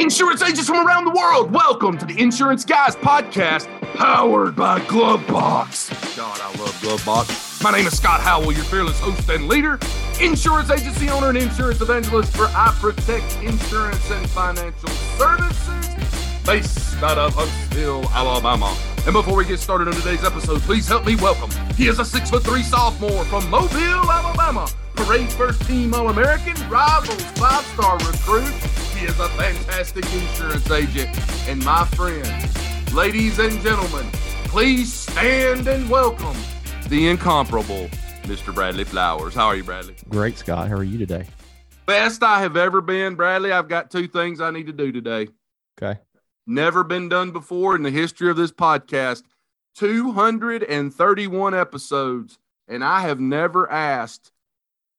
Insurance agents from around the world, welcome to the Insurance Guys podcast, powered by Glovebox. God, I love Glovebox. My name is Scott Howell, your fearless host and leader, insurance agency owner and insurance evangelist for I Protect Insurance and Financial Services, based out of Huntsville, Alabama. And before we get started on today's episode, please help me welcome. He is a six foot three sophomore from Mobile, Alabama. Parade first team All American, Rivals five star recruit. Is a fantastic insurance agent. And my friend, ladies and gentlemen, please stand and welcome the incomparable Mr. Bradley Flowers. How are you, Bradley? Great, Scott. How are you today? Best I have ever been, Bradley. I've got two things I need to do today. Okay. Never been done before in the history of this podcast. 231 episodes, and I have never asked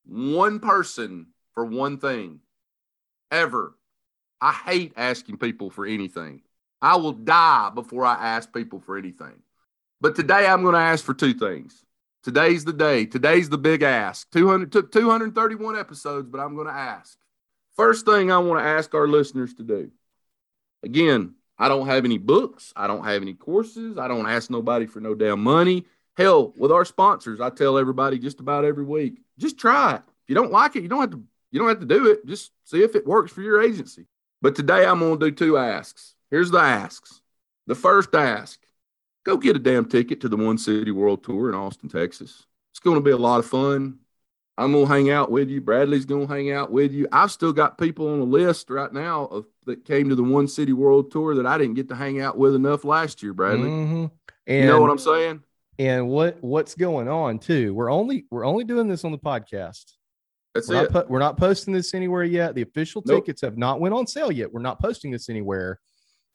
one person for one thing ever. I hate asking people for anything. I will die before I ask people for anything. But today I'm going to ask for two things. Today's the day. Today's the big ask. 200 took 231 episodes, but I'm going to ask. First thing I want to ask our listeners to do. Again, I don't have any books. I don't have any courses. I don't ask nobody for no damn money. Hell, with our sponsors, I tell everybody just about every week, just try it. If you don't like it, you don't have to you don't have to do it. Just see if it works for your agency. But today I'm going to do two asks. Here's the asks. The first ask go get a damn ticket to the One City World Tour in Austin, Texas. It's going to be a lot of fun. I'm going to hang out with you. Bradley's going to hang out with you. I've still got people on the list right now of, that came to the One City World Tour that I didn't get to hang out with enough last year, Bradley. Mm-hmm. And, you know what I'm saying? And what what's going on too? We're only we're only doing this on the podcast. That's we're it. Not we're not posting this anywhere yet. The official Nope. tickets have not went on sale yet. We're not posting this anywhere.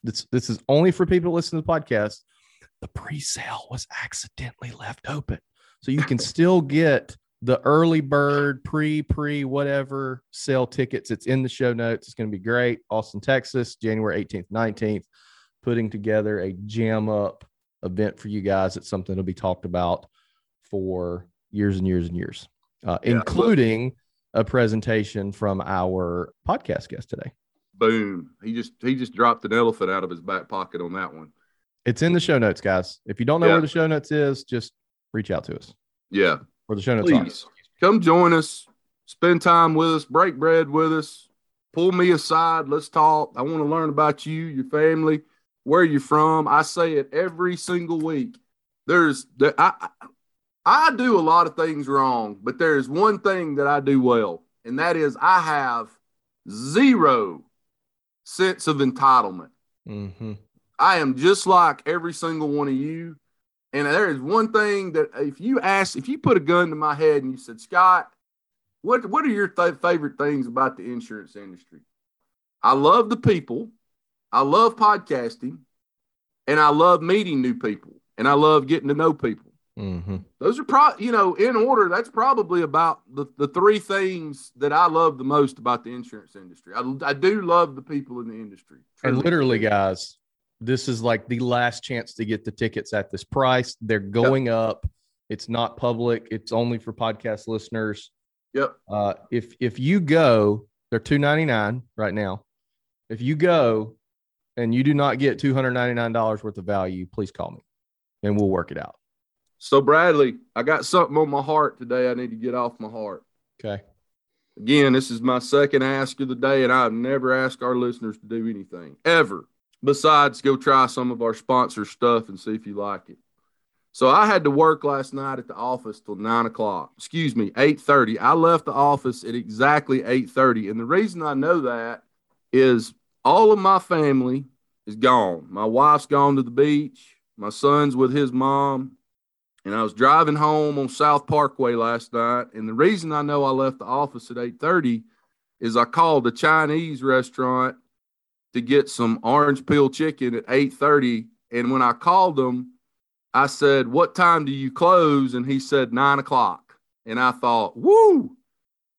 This this is only for people to listen to the podcast. The pre-sale was accidentally left open, so you can still get the early bird pre pre whatever sale tickets. It's in the show notes. It's going to be great. Austin, Texas, January 18th, 19th. Putting together a jam up event for you guys. It's something that'll be talked about for years and years and years, uh, Yeah. including a presentation from our podcast guest today. Boom. He just he just dropped an elephant out of his back pocket on that one. It's in the show notes, guys. If you don't know Yeah. where the show notes is, just reach out to us. Yeah. Where the show notes are. Please come join us, spend time with us, break bread with us, pull me aside. Let's talk. I want to learn about you, your family, where you're from. I say it every single week. There's the I I- I do a lot of things wrong, but there's one thing that I do well, and that is I have zero sense of entitlement. Mm-hmm. I am just like every single one of you. And there is one thing that if you ask, if you put a gun to my head and you said, Scott, what what are your th- favorite things about the insurance industry? I love the people, I love podcasting, and I love meeting new people, and I love getting to know people. Mm-hmm. Those are pro, you know, in order. That's probably about the, the three things that I love the most about the insurance industry. I, I do love the people in the industry. And literally, guys, this is like the last chance to get the tickets at this price. They're going up. It's not public. It's only for podcast listeners. Yep. Uh, if if you go, they're two ninety nine right now. If you go and you do not get two hundred ninety nine dollars worth of value, please call me, and we'll work it out. So, Bradley, I got something on my heart today I need to get off my heart. Okay. Again, this is my second ask of the day, and I've never asked our listeners to do anything ever besides go try some of our sponsor stuff and see if you like it. So I had to work last night at the office till nine o'clock. Excuse me, eight thirty. I left the office at exactly eight thirty, and the reason I know that is all of my family is gone. My wife's gone to the beach. My son's with his mom. And I was driving home on South Parkway last night. And the reason I know I left the office at 8:30 is I called a Chinese restaurant to get some orange peel chicken at 8:30. And when I called them, I said, What time do you close? And he said nine o'clock. And I thought, woo,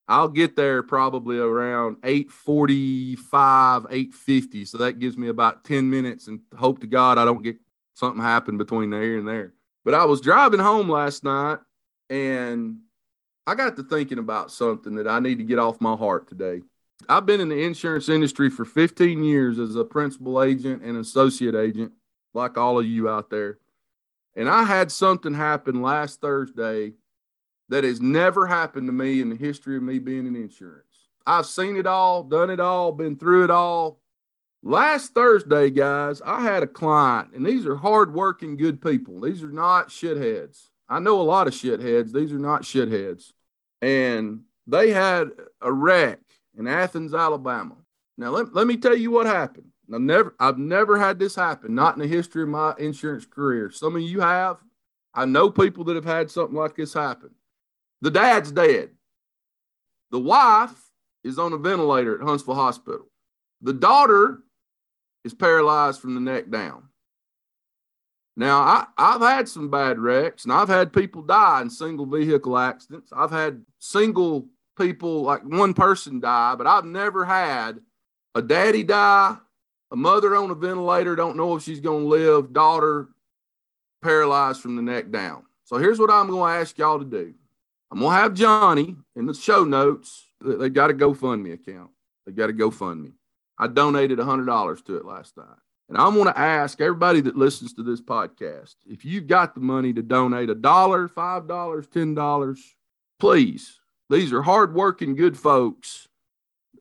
I'll get there probably around 845, 850. So that gives me about 10 minutes and hope to God I don't get something happen between there and there. But I was driving home last night and I got to thinking about something that I need to get off my heart today. I've been in the insurance industry for 15 years as a principal agent and associate agent, like all of you out there. And I had something happen last Thursday that has never happened to me in the history of me being in insurance. I've seen it all, done it all, been through it all. Last Thursday, guys, I had a client, and these are hardworking, good people. These are not shitheads. I know a lot of shitheads. These are not shitheads. And they had a wreck in Athens, Alabama. Now, let, let me tell you what happened. I've never, I've never had this happen, not in the history of my insurance career. Some of you have. I know people that have had something like this happen. The dad's dead. The wife is on a ventilator at Huntsville Hospital. The daughter is paralyzed from the neck down. Now, I, I've had some bad wrecks and I've had people die in single vehicle accidents. I've had single people, like one person die, but I've never had a daddy die, a mother on a ventilator, don't know if she's going to live, daughter paralyzed from the neck down. So here's what I'm going to ask y'all to do I'm going to have Johnny in the show notes they got a GoFundMe account. They got a GoFundMe. I donated $100 to it last night. And I want to ask everybody that listens to this podcast if you've got the money to donate a dollar, five dollars, ten dollars, please. These are hardworking, good folks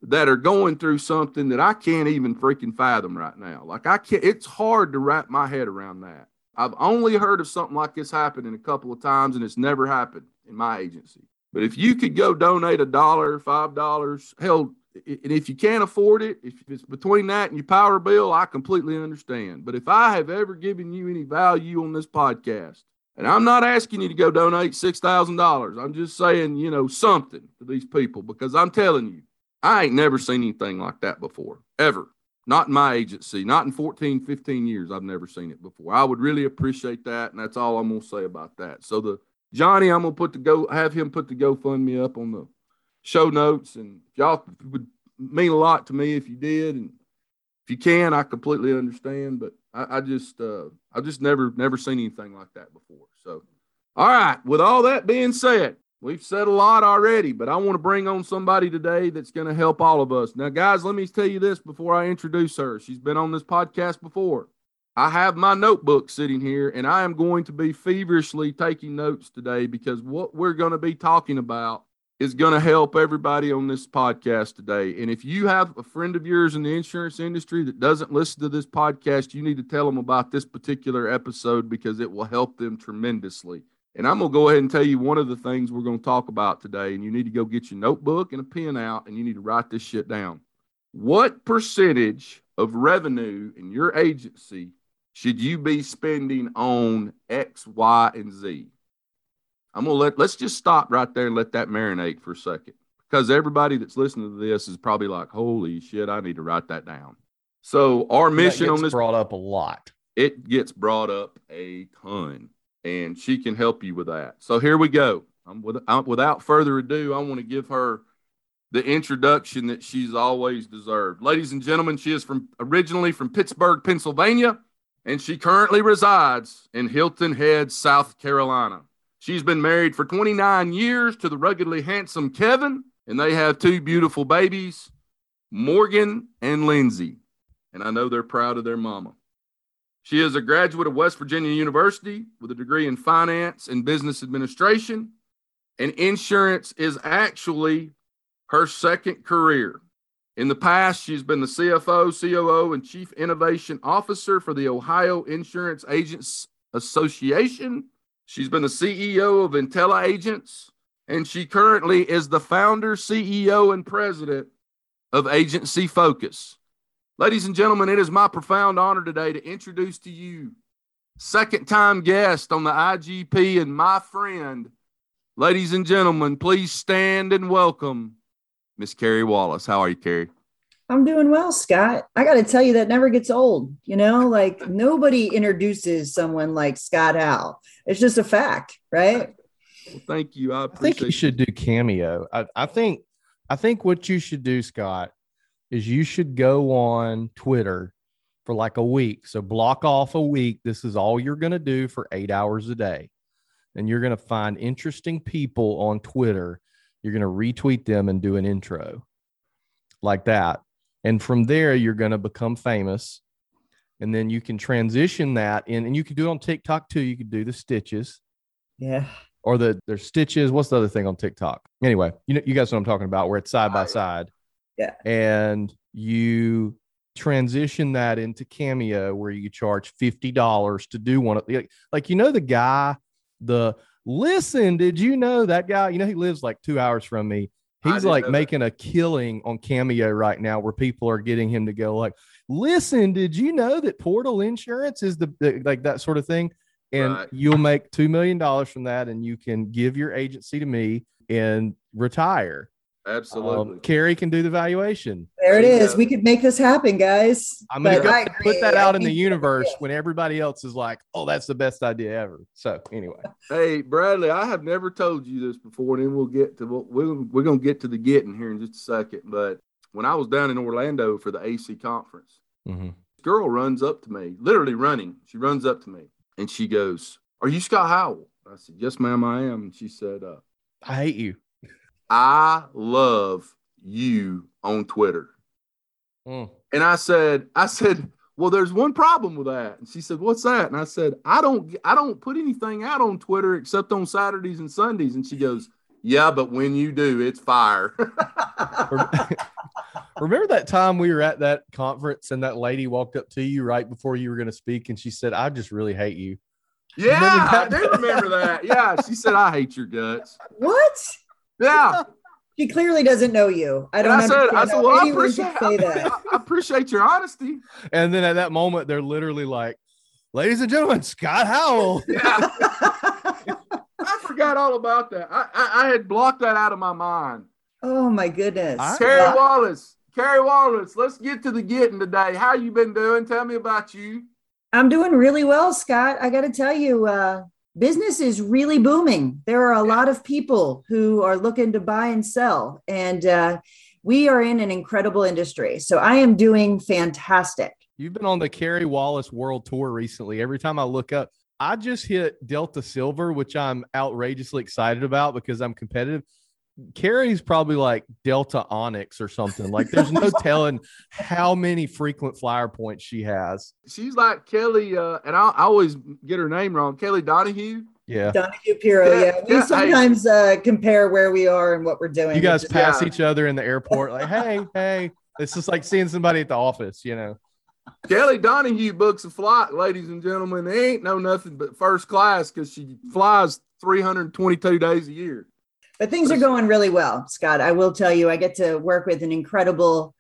that are going through something that I can't even freaking fathom right now. Like I can't. It's hard to wrap my head around that. I've only heard of something like this happening a couple of times, and it's never happened in my agency. But if you could go donate a dollar, five dollars, hell, and if you can't afford it, if it's between that and your power bill, I completely understand. But if I have ever given you any value on this podcast, and I'm not asking you to go donate six thousand dollars, I'm just saying, you know, something to these people because I'm telling you, I ain't never seen anything like that before, ever. Not in my agency, not in 14, 15 years. I've never seen it before. I would really appreciate that. And that's all I'm going to say about that. So the Johnny, I'm gonna put the go have him put the GoFundMe up on the show notes, and y'all would mean a lot to me if you did, and if you can, I completely understand. But I, I just uh, I just never never seen anything like that before. So, all right. With all that being said, we've said a lot already, but I want to bring on somebody today that's going to help all of us. Now, guys, let me tell you this before I introduce her. She's been on this podcast before. I have my notebook sitting here and I am going to be feverishly taking notes today because what we're going to be talking about is going to help everybody on this podcast today. And if you have a friend of yours in the insurance industry that doesn't listen to this podcast, you need to tell them about this particular episode because it will help them tremendously. And I'm going to go ahead and tell you one of the things we're going to talk about today. And you need to go get your notebook and a pen out and you need to write this shit down. What percentage of revenue in your agency should you be spending on X, Y, and Z? I'm gonna let let's just stop right there and let that marinate for a second. Because everybody that's listening to this is probably like, holy shit, I need to write that down. So our mission on this brought up a lot. It gets brought up a ton, and she can help you with that. So here we go. I'm with, I'm, without further ado, I want to give her the introduction that she's always deserved. Ladies and gentlemen, she is from originally from Pittsburgh, Pennsylvania and she currently resides in Hilton Head, South Carolina. She's been married for 29 years to the ruggedly handsome Kevin, and they have two beautiful babies, Morgan and Lindsay. And I know they're proud of their mama. She is a graduate of West Virginia University with a degree in finance and business administration, and insurance is actually her second career. In the past, she's been the CFO, COO, and Chief Innovation Officer for the Ohio Insurance Agents Association. She's been the CEO of IntelliAgents, and she currently is the founder, CEO, and president of Agency Focus. Ladies and gentlemen, it is my profound honor today to introduce to you second time guest on the IGP and my friend. Ladies and gentlemen, please stand and welcome Miss Carey Wallace. How are you, Carey? I'm doing well, Scott. I got to tell you, that never gets old. You know, like nobody introduces someone like Scott Howell. It's just a fact, right? Well, thank you. I, I think you should do cameo. I, I think, I think what you should do, Scott, is you should go on Twitter for like a week. So block off a week. This is all you're going to do for eight hours a day. And you're going to find interesting people on Twitter. You're going to retweet them and do an intro like that. And from there, you're going to become famous. And then you can transition that in, and you can do it on TikTok too. You could do the stitches Yeah. or the there's stitches. What's the other thing on TikTok? Anyway, you know, you guys know what I'm talking about, where it's side by Ah, side. Yeah. And you transition that into Cameo, where you charge fifty dollars to do one of like, like you know the guy, the listen, did you know that guy? You know he lives like two hours from me. He's like know that. making a killing on Cameo right now, where people are getting him to go like, listen, did you know that Portal Insurance is the, the like that sort of thing? And Right. you'll make two million dollars from that, and you can give your agency to me and retire. Absolutely. Um, Carey can do the valuation. There it There is. go. We could make this happen, guys. I'm gonna go I put agree. that I out in the universe when everybody else is like, "Oh, that's the best idea ever." So anyway, Hey, Bradley, I have never told you this before, and then we'll get to we're we're gonna get to the getting here in just a second. But when I was down in Orlando for the AC conference, Mhm. this girl runs up to me, literally running. She runs up to me and she goes, "Are you Scott Howell?" I said, "Yes, ma'am, I am." And she said, uh, I hate you. "I love you on Twitter." Mm. And I said, I said, well, there's one problem with that. And she said, what's that? And I said, I don't, I don't put anything out on Twitter except on Saturdays and Sundays. And she goes, yeah, but when you do, it's fire. Remember that time we were at that conference and that lady walked up to you right before you were going to speak and she said, "I just really hate you." yeah, I Remember do remember that. Yeah. She said, I hate your guts. What? Yeah. She clearly doesn't know you. I don't I said, I understand said, how well, I appreciate, say that. I, I appreciate your honesty. And then at that moment, they're literally like, "Ladies and gentlemen, Scott Howell." Yeah. I forgot all about that. I, I, I had blocked that out of my mind. oh my goodness. I- Carey Wallace. Carey Wallace, let's get to the getting today. How you been doing? Tell me about you. I'm doing really well, Scott. I got to tell you, uh, business is really booming. There are a lot of people who are looking to buy and sell, and uh, we are in an incredible industry. So I am doing fantastic. You've been on the Carey Wallace World Tour recently. Every time I look up, I just hit Delta Silver, which I'm outrageously excited about because I'm competitive. Carey's probably like Delta Onyx or something. Like there's no telling how many frequent flyer points she has. She's like Kelly, uh, and I, I always get her name wrong. Kelly Donahue. Yeah. Donahue Piro, Yeah, yeah. We yeah, hey. sometimes uh, compare where we are and what we're doing. You guys It's- pass Yeah. each other in the airport, like, hey, hey. It's just like seeing somebody at the office, you know. Kelly Donahue books a flight, ladies and gentlemen. They ain't no nothing but first class because she flies 322 days a year. But things are going really well, Scott. I will tell you, I get to work with an incredible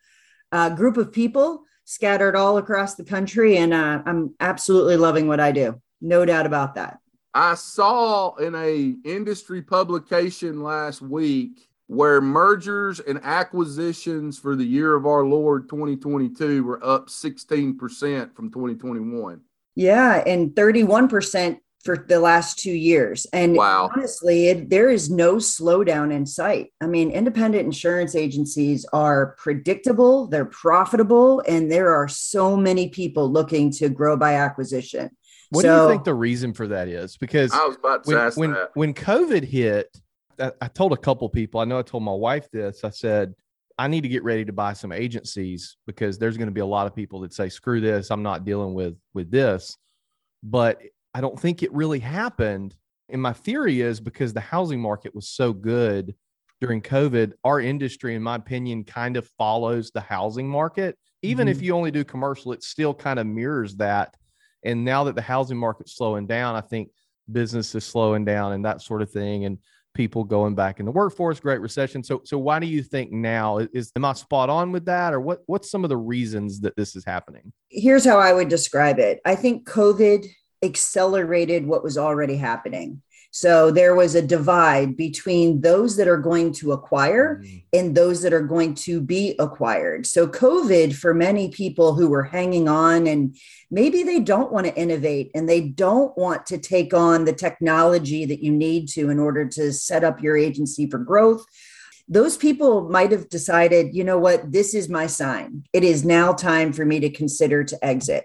uh, group of people scattered all across the country, and uh, I'm absolutely loving what I do. No doubt about that. I saw in a industry publication last week where mergers and acquisitions for the year of our Lord 2022 were up 16% from 2021. Yeah, and 31% for the last two years. And Wow. honestly, it, there is no slowdown in sight. I mean, independent insurance agencies are predictable, they're profitable, and there are so many people looking to grow by acquisition. What do you think the reason for that is? Because I was about to when ask when, that. when COVID hit, I, I told a couple people. I know I told my wife this. I said I need to get ready to buy some agencies because there's going to be a lot of people that say, "Screw this, I'm not dealing with with this." But I don't think it really happened. And my theory is because the housing market was so good during COVID, our industry, in my opinion, kind of follows the housing market. Even if mm-hmm. you only do commercial, it still kind of mirrors that. And now that the housing market's slowing down, I think business is slowing down and that sort of thing, and people going back in the workforce, Great Recession. So, so why do you think now is am I spot on with that, or what? What's some of the reasons that this is happening? here's how I would describe it. I think COVID accelerated what was already happening. So there was a divide between those that are going to acquire mm. and those that are going to be acquired. So COVID for many people who were hanging on and maybe they don't want to innovate and they don't want to take on the technology that you need to in order to set up your agency for growth those people might have decided, you know what, this is my sign. It is now time for me to consider to exit.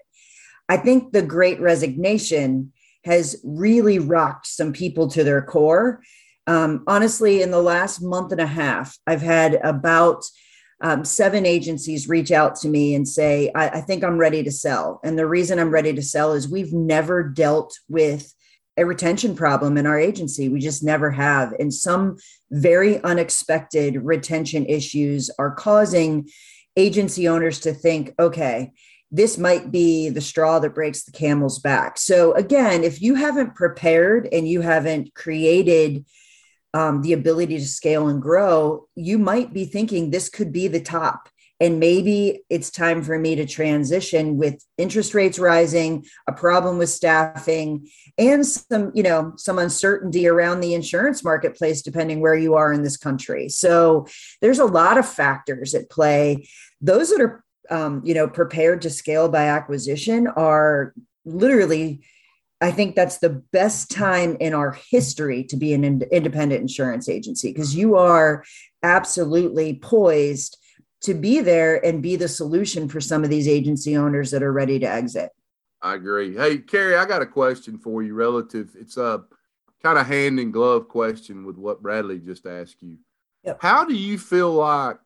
I think the great resignation has really rocked some people to their core. Um, honestly, in the last month and a half, I've had about um, seven agencies reach out to me and say, I, I think I'm ready to sell. And the reason I'm ready to sell is we've never dealt with a retention problem in our agency. We just never have. And some very unexpected retention issues are causing agency owners to think, okay, this might be the straw that breaks the camel's back. So, again, if you haven't prepared and you haven't created um, the ability to scale and grow, you might be thinking this could be the top. And maybe it's time for me to transition with interest rates rising, a problem with staffing, and some, you know, some uncertainty around the insurance marketplace, depending where you are in this country. So there's a lot of factors at play. Those that are, um, you know, prepared to scale by acquisition are literally I think that's the best time in our history to be an ind- independent insurance agency because you are absolutely poised to be there and be the solution for some of these agency owners that are ready to exit. I agree. Hey, Carey, I got a question for you relative. It's a kind of hand in glove question with what Bradley just asked you. Yep. How do you feel like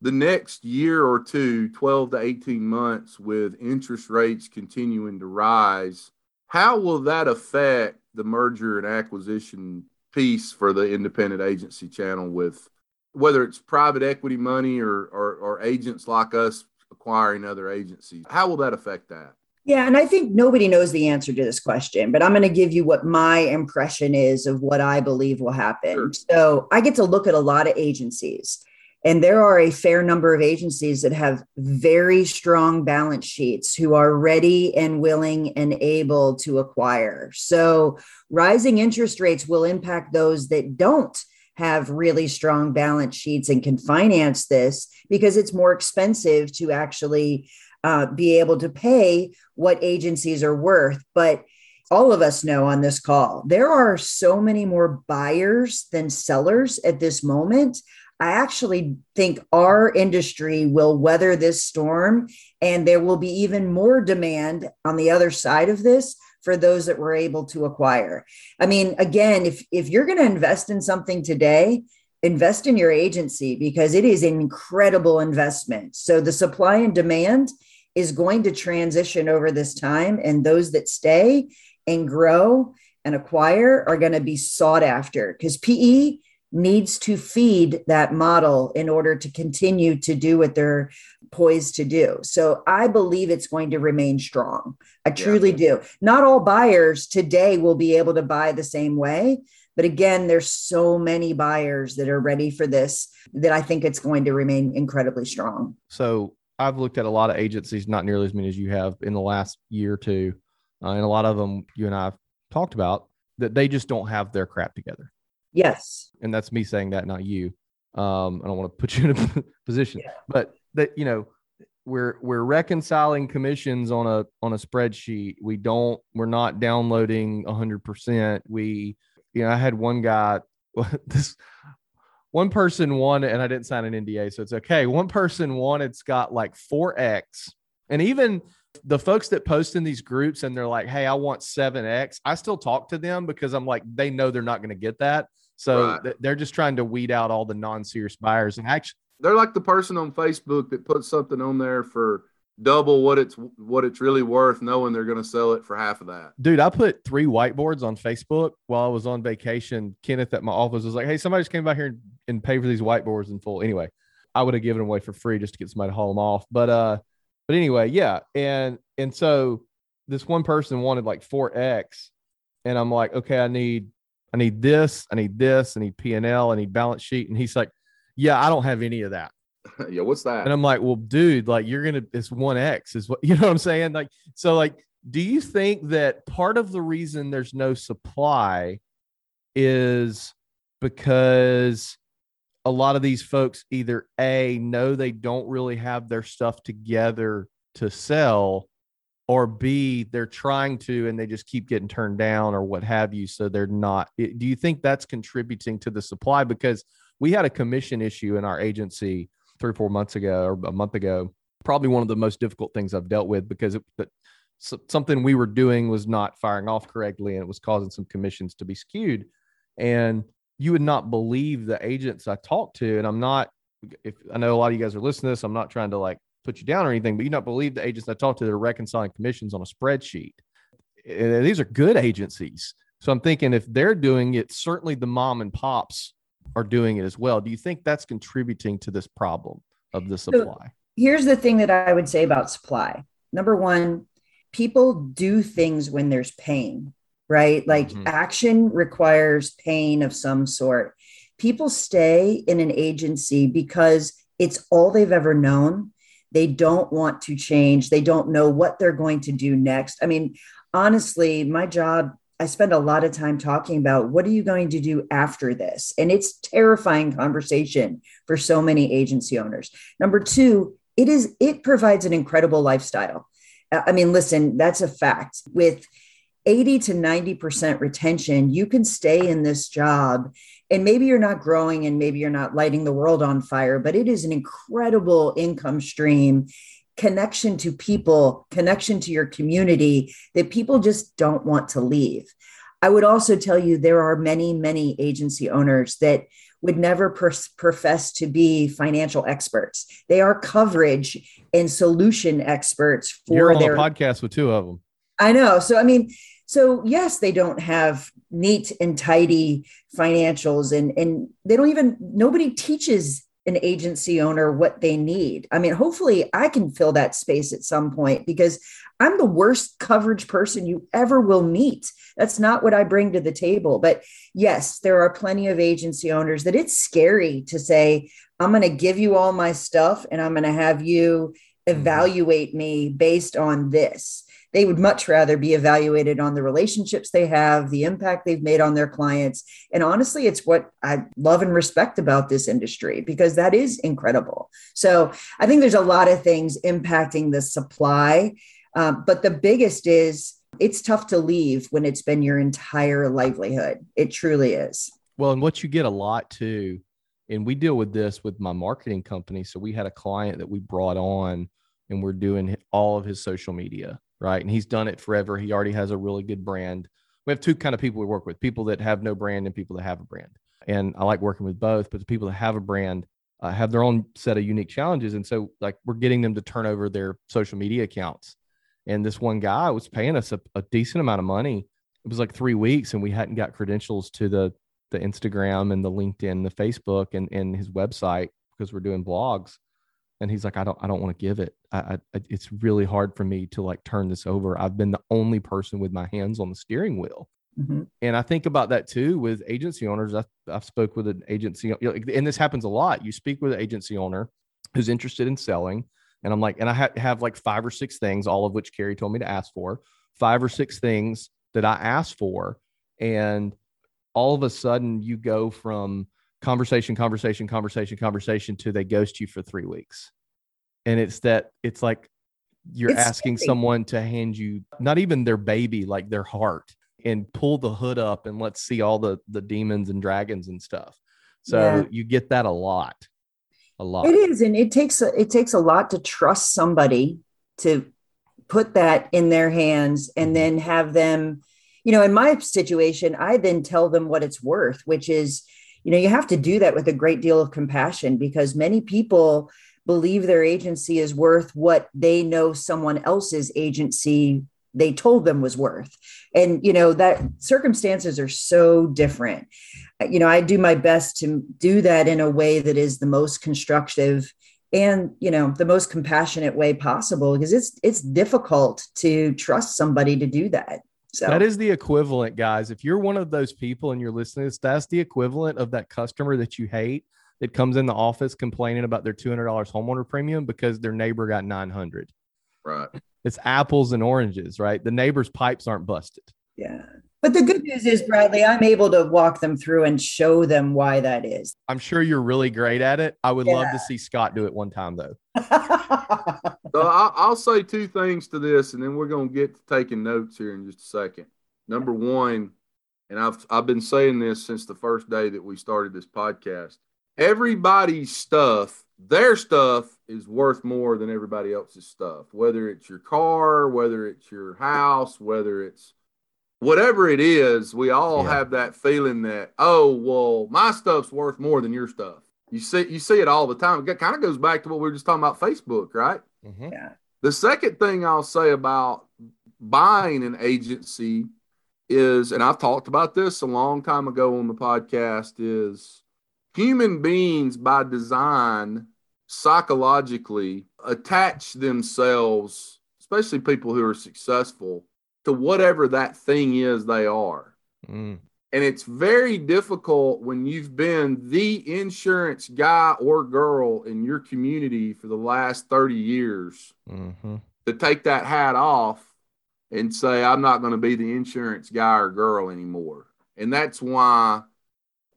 the next year or two, 12 to 18 months, with interest rates continuing to rise, how will that affect the merger and acquisition piece for the independent agency channel with whether it's private equity money or, or, or agents like us acquiring other agencies? How will that affect that? Yeah, and I think nobody knows the answer to this question, but I'm going to give you what my impression is of what I believe will happen. Sure. So I get to look at a lot of agencies and there are a fair number of agencies that have very strong balance sheets who are ready and willing and able to acquire. So, rising interest rates will impact those that don't have really strong balance sheets and can finance this because it's more expensive to actually uh, be able to pay what agencies are worth. But all of us know on this call, there are so many more buyers than sellers at this moment. I actually think our industry will weather this storm and there will be even more demand on the other side of this for those that were able to acquire. I mean, again, if if you're going to invest in something today, invest in your agency because it is an incredible investment. So the supply and demand is going to transition over this time and those that stay and grow and acquire are going to be sought after because PE needs to feed that model in order to continue to do what they're poised to do. So I believe it's going to remain strong. I truly yeah. do. Not all buyers today will be able to buy the same way. But again, there's so many buyers that are ready for this that I think it's going to remain incredibly strong. So I've looked at a lot of agencies, not nearly as many as you have in the last year or two. Uh, and a lot of them you and I have talked about that they just don't have their crap together. Yes. And that's me saying that, not you. Um, I don't want to put you in a position, yeah. but that, you know, we're, we're reconciling commissions on a, on a spreadsheet. We don't, we're not downloading a hundred percent. We, you know, I had one guy, this one person wanted, and I didn't sign an NDA, so it's okay. One person wanted Scott like 4X. And even the folks that post in these groups and they're like, hey, I want 7X, I still talk to them because I'm like, they know they're not going to get that. So right. th- they're just trying to weed out all the non-serious buyers. And actually, they're like the person on Facebook that puts something on there for double what it's what it's really worth, knowing they're going to sell it for half of that. Dude, I put three whiteboards on Facebook while I was on vacation. Kenneth at my office was like, "Hey, somebody just came by here and, and paid for these whiteboards in full." Anyway, I would have given them away for free just to get somebody to haul them off. But uh, but anyway, yeah, and and so this one person wanted like four X, and I'm like, okay, I need I need this, I need this, I need P and L, I need balance sheet. And he's like, Yeah, I don't have any of that. yeah, what's that? And I'm like, Well, dude, like you're gonna it's one X is what you know what I'm saying? Like, so like, do you think that part of the reason there's no supply is because a lot of these folks either a know they don't really have their stuff together to sell or B, they're trying to and they just keep getting turned down or what have you. So they're not. Do you think that's contributing to the supply? Because we had a commission issue in our agency three or four months ago or a month ago. Probably one of the most difficult things I've dealt with because it, something we were doing was not firing off correctly and it was causing some commissions to be skewed. And you would not believe the agents I talked to, and I'm not if I know a lot of you guys are listening to this, I'm not trying to like put you down or anything, but you not believe the agents I talked to that are reconciling commissions on a spreadsheet. And these are good agencies. So I'm thinking if they're doing it, certainly the mom and pops are doing it as well. Do you think that's contributing to this problem of the supply? So here's the thing that I would say about supply. Number one, people do things when there's pain, right? Like mm-hmm. action requires pain of some sort. People stay in an agency because it's all they've ever known. They don't want to change. They don't know what they're going to do next. I mean, honestly, my job, I spend a lot of time talking about what are you going to do after this? And it's terrifying conversation for so many agency owners. Number two, it is it provides an incredible lifestyle. I mean, listen, that's a fact. With 80 to 90% retention, you can stay in this job and maybe you're not growing and maybe you're not lighting the world on fire, but it is an incredible income stream, connection to people, connection to your community that people just don't want to leave. I would also tell you there are many, many agency owners that would never profess to be financial experts. They are coverage and solution experts for You're on their podcast with two of them. I know. So I mean, so yes, they don't have neat and tidy financials and and they don't even nobody teaches an agency owner what they need. I mean, hopefully I can fill that space at some point because I'm the worst coverage person you ever will meet. That's not what I bring to the table. But yes, there are plenty of agency owners that it's scary to say, I'm going to give you all my stuff and I'm going to have you mm-hmm. evaluate me based on this they would much rather be evaluated on the relationships they have, the impact they've made on their clients. And honestly, it's what I love and respect about this industry because that is incredible. So I think there's a lot of things impacting the supply. Um, but the biggest is it's tough to leave when it's been your entire livelihood. It truly is. Well, and what you get a lot too, and we deal with this with my marketing company. So we had a client that we brought on and we're doing all of his social media right? And he's done it forever. He already has a really good brand. We have two kind of people we work with people that have no brand and people that have a brand. And I like working with both, but the people that have a brand uh, have their own set of unique challenges. And so, like, we're getting them to turn over their social media accounts. And this one guy was paying us a, a decent amount of money. It was like three weeks, and we hadn't got credentials to the the Instagram and the LinkedIn, the Facebook, and and his website because we're doing blogs and he's like i don't i don't want to give it. I, I, it's really hard for me to like turn this over. I've been the only person with my hands on the steering wheel. Mm-hmm. and i think about that too with agency owners. I, i've spoke with an agency you know, and this happens a lot. You speak with an agency owner who's interested in selling and i'm like and i ha- have like five or six things all of which carey told me to ask for five or six things that i asked for and all of a sudden you go from conversation, conversation, conversation, conversation to they ghost you for three weeks. And it's that it's like you're it's asking scary. someone to hand you not even their baby, like their heart, and pull the hood up and let's see all the the demons and dragons and stuff. So yeah. you get that a lot. A lot. It is, and it takes a, it takes a lot to trust somebody to put that in their hands and mm-hmm. then have them you know in my situation i then tell them what it's worth which is you know you have to do that with a great deal of compassion because many people believe their agency is worth what they know someone else's agency they told them was worth. And you know that circumstances are so different. You know i do my best to do that in a way that is the most constructive and you know the most compassionate way possible because it's it's difficult to trust somebody to do that so that is the equivalent, guys. If you're one of those people and you're listening to this, that's the equivalent of that customer that you hate that comes in the office complaining about their $200 homeowner premium because their neighbor got 900. Right. It's apples and oranges, right? The neighbor's pipes aren't busted. Yeah. But the good news is, Bradley, I'm able to walk them through and show them why that is. I'm sure you're really great at it. I would yeah. love to see Scott do it one time, though. so I'll, I'll, say two things to this, and then we're going to get to taking notes here in just a second. Number one, and I've I've been saying this since the first day that we started this podcast. Everybody's stuff, their stuff, is worth more than everybody else's stuff. Whether it's your car, whether it's your house, whether it's whatever it is, we all yeah. have that feeling that, oh, well, my stuff's worth more than your stuff. You see, you see it all the time. It kind of goes back to what we were just talking about Facebook, right? Mhm. Yeah. The second thing I'll say about buying an agency is, and I've talked about this a long time ago on the podcast, is human beings by design psychologically attach themselves, especially people who are successful, to whatever that thing is they are. Mm. And it's very difficult when you've been the insurance guy or girl in your community for the last 30 years Mhm. to take that hat off and say, I'm not going to be the insurance guy or girl anymore. And that's why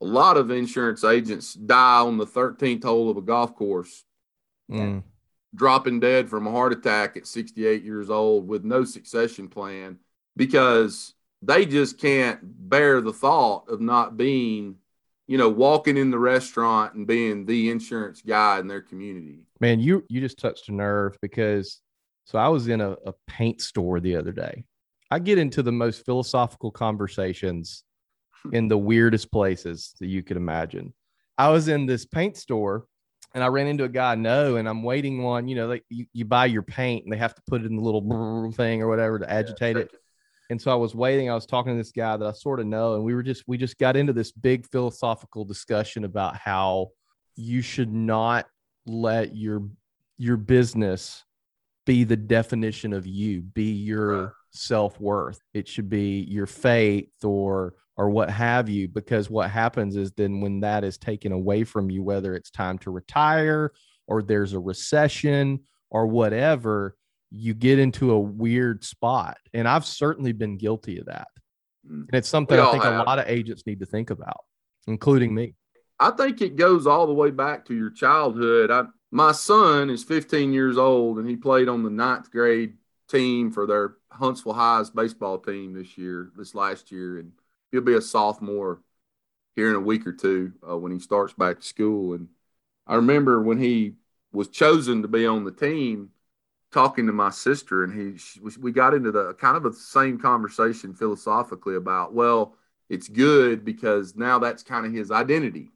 a lot of insurance agents die on the 13th hole of a golf course, Mm. Dropping dead from a heart attack at 68 years old with no succession plan because they just can't bear the thought of not being, you know, walking in the restaurant and being the insurance guy in their community. Man, you you just touched a nerve because so I was in a, a paint store the other day. I get into the most philosophical conversations in the weirdest places that you could imagine. I was in this paint store and I ran into a guy I know, and I'm waiting on, you know, like you, you buy your paint and they have to put it in the little thing or whatever to agitate it. And so I was waiting. I was talking to this guy that I sort of know, and we were just we just got into this big philosophical discussion about how you should not let your your business be the definition of you, be your Right. self-worth. It should be your faith or or what have you because what happens is then when that is taken away from you whether it's time to retire or there's a recession or whatever, you get into a weird spot. And I've certainly been guilty of that. Mm. And it's something I think have. a lot of agents need to think about, including me. I think it goes all the way back to your childhood. I, my son is 15 years old and he played on the ninth grade team for their Huntsville Highs baseball team this year, this last year. And he'll be a sophomore here in a week or two uh, when he starts back to school. And I remember when he was chosen to be on the team, talking to my sister, and he she, we got into the kind of the same conversation philosophically about, well, it's good because now that's kind of his identity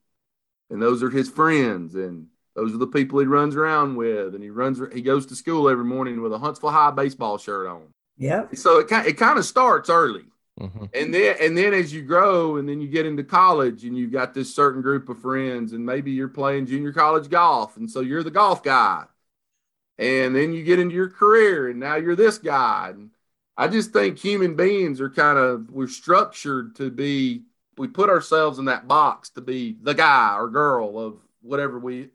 and those are his friends and those are the people he runs around with and he runs he goes to school every morning with a Huntsville High baseball shirt on. Yep. So it kind it kind of starts early. Mhm. And then and then as you grow and then you get into college and you've got this certain group of friends and maybe you're playing junior college golf and so you're the golf guy. And then you get into your career and now you're this guy. And I just think human beings are kind of we're structured to be we put ourselves in that box to be the guy or girl of whatever we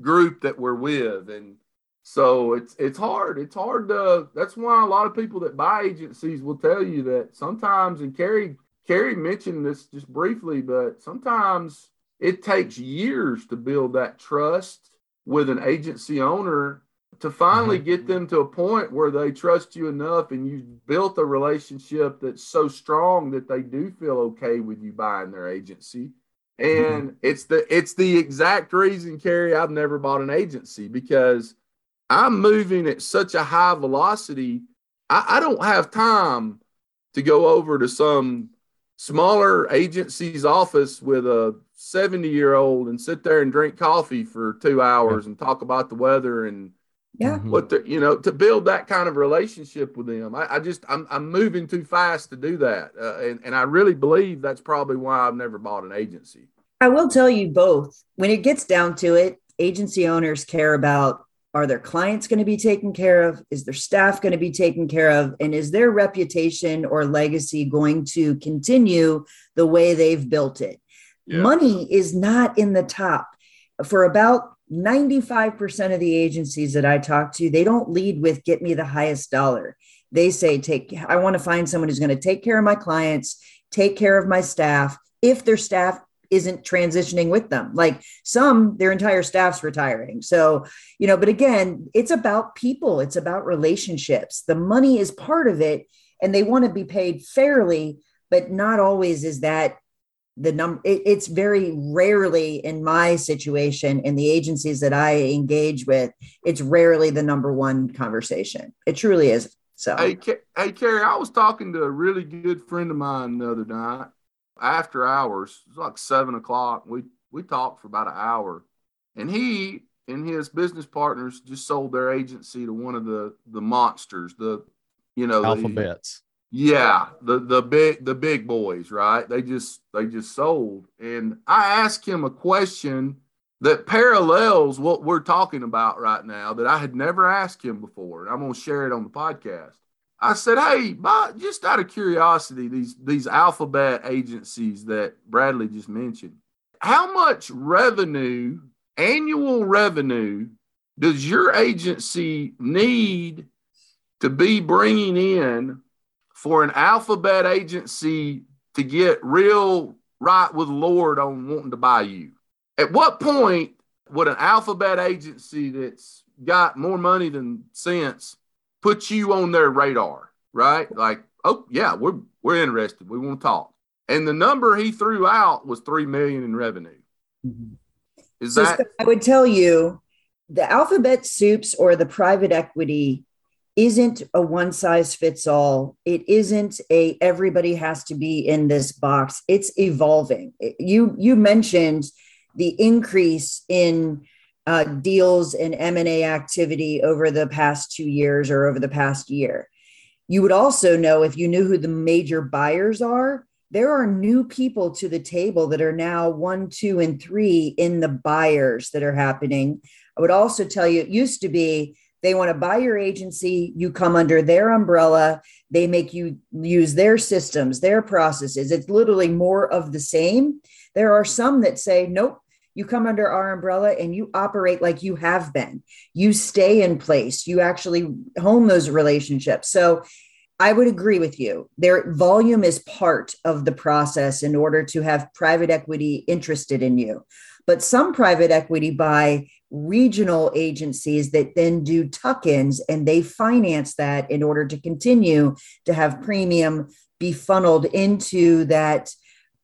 group that we're with and so it's it's hard. It's hard to that's why a lot of people that buy agencies will tell you that sometimes and Carey Carey mentioned this just briefly but sometimes it takes years to build that trust with an agency owner to finally mm-hmm. get them to a point where they trust you enough and you've built a relationship that's so strong that they do feel okay with you buying their agency. Mm-hmm. And it's the it's the exact reason Carey I've never bought an agency because I'm moving at such a high velocity I, I don't have time to go over to some smaller agency's office with a 70 year old and sit there and drink coffee for two hours and talk about the weather and Yeah. Mhm. what the you know to build that kind of relationship with them i, I just I'm, I'm moving too fast to do that uh, and, and i really believe that's probably why i've never bought an agency I will tell you both. When it gets down to it, agency owners care about are their clients going to be taken care of? Is their staff going to be taken care of? And is their reputation or legacy going to continue the way they've built it? Yeah. Money is not in the top. For about 95% of the agencies that I talk to, they don't lead with get me the highest dollar. They say, take, I want to find someone who's going to take care of my clients, take care of my staff. If their staff isn't transitioning with them. Like some, their entire staff's retiring. So, you know, but again, it's about people, it's about relationships. The money is part of it, and they want to be paid fairly, but not always is that the number. It, it's very rarely in my situation in the agencies that I engage with, it's rarely the number one conversation. It truly is. So, hey, hey carey i was talking to a really good friend of mine the other night after hours it was like seven o'clock we we talked for about an hour and he and his business partners just sold their agency to one of the the monsters, the you know alphabets. The, yeah, the the big the big boys, right? They just they just sold, and I asked him a question that parallels what we're talking about right now that I had never asked him before. and I'm going to share it on the podcast. I said, "Hey, Bob, just out of curiosity, these these alphabet agencies that Bradley just mentioned, how much revenue, annual revenue, does your agency need to be bringing in for an alphabet agency to get real right with Lord on wanting to buy you?" At what point would an alphabet agency that's got more money than sense put you on their radar, right? Like, oh yeah, we're we're interested. We want to talk. And the number he threw out was three million in revenue. Mm-hmm. Is so that I would tell you the alphabet soups or the private equity isn't a one size fits all. It isn't a everybody has to be in this box. It's evolving. You you mentioned the increase in uh, deals and M&A activity over the past two years or over the past year. You would also know if you knew who the major buyers are, there are new people to the table that are now one, two, and three in the buyers that are happening. I would also tell you it used to be they want to buy your agency, you come under their umbrella, they make you use their systems, their processes. It's literally more of the same. There are some that say, nope, you come under our umbrella and you operate like you have been. You stay in place. You actually hone those relationships. So I would agree with you. Their volume is part of the process in order to have private equity interested in you. But some private equity buy regional agencies that then do tuck ins and they finance that in order to continue to have premium be funneled into that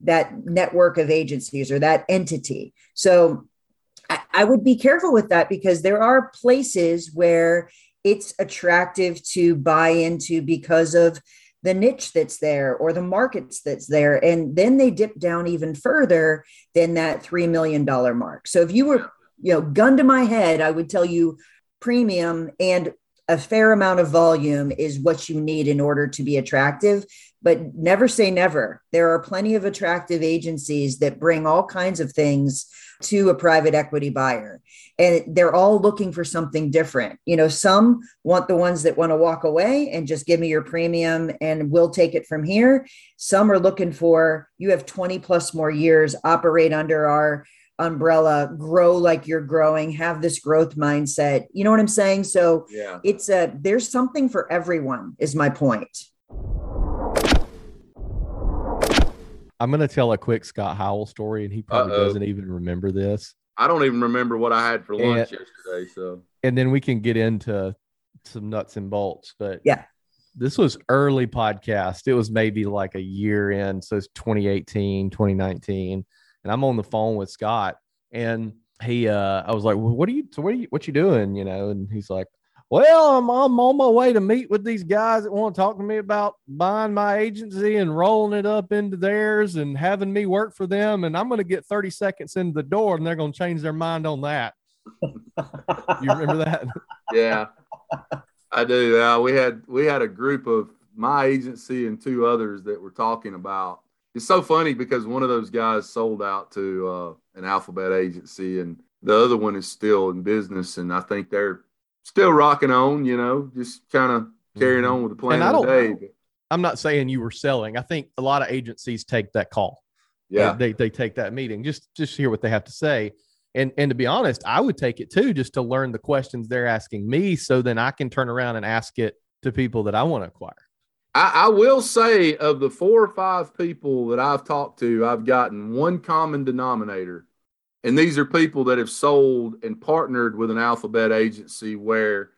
that network of agencies or that entity. So I, I would be careful with that because there are places where it's attractive to buy into because of the niche that's there or the markets that's there. And then they dip down even further than that $3 million mark. So if you were, you know, gun to my head, I would tell you premium and a fair amount of volume is what you need in order to be attractive but never say never. There are plenty of attractive agencies that bring all kinds of things to a private equity buyer and they're all looking for something different. You know, some want the ones that want to walk away and just give me your premium and we'll take it from here. Some are looking for you have 20 plus more years operate under our umbrella grow like you're growing have this growth mindset you know what i'm saying so yeah it's a there's something for everyone is my point I'm gonna tell a quick Scott Howell story, and he probably Uh-oh. doesn't even remember this. I don't even remember what I had for lunch and, yesterday. So, and then we can get into some nuts and bolts. But yeah, this was early podcast. It was maybe like a year in, so it's 2018, 2019, and I'm on the phone with Scott, and he, uh, I was like, well, "What are you? So what are you? What you doing? You know?" And he's like, well, I'm, I'm on my way to meet with these guys that want to talk to me about buying my agency and rolling it up into theirs and having me work for them. And I'm going to get 30 seconds into the door and they're going to change their mind on that. you remember that? Yeah, I do. Uh, we had we had a group of my agency and two others that were talking about. It's so funny because one of those guys sold out to uh, an alphabet agency and the other one is still in business and I think they're still rocking on, you know, just kind of carrying mm-hmm. on with the plan of the day. I'm not saying you were selling. I think a lot of agencies take that call. Yeah. They, they take that meeting just, just hear what they have to say. And, and to be honest, I would take it too, just to learn the questions they're asking me. So then I can turn around and ask it to people that I want to acquire. I, I will say of the four or five people that I've talked to, I've gotten one common denominator and these are people that have sold and partnered with an alphabet agency where,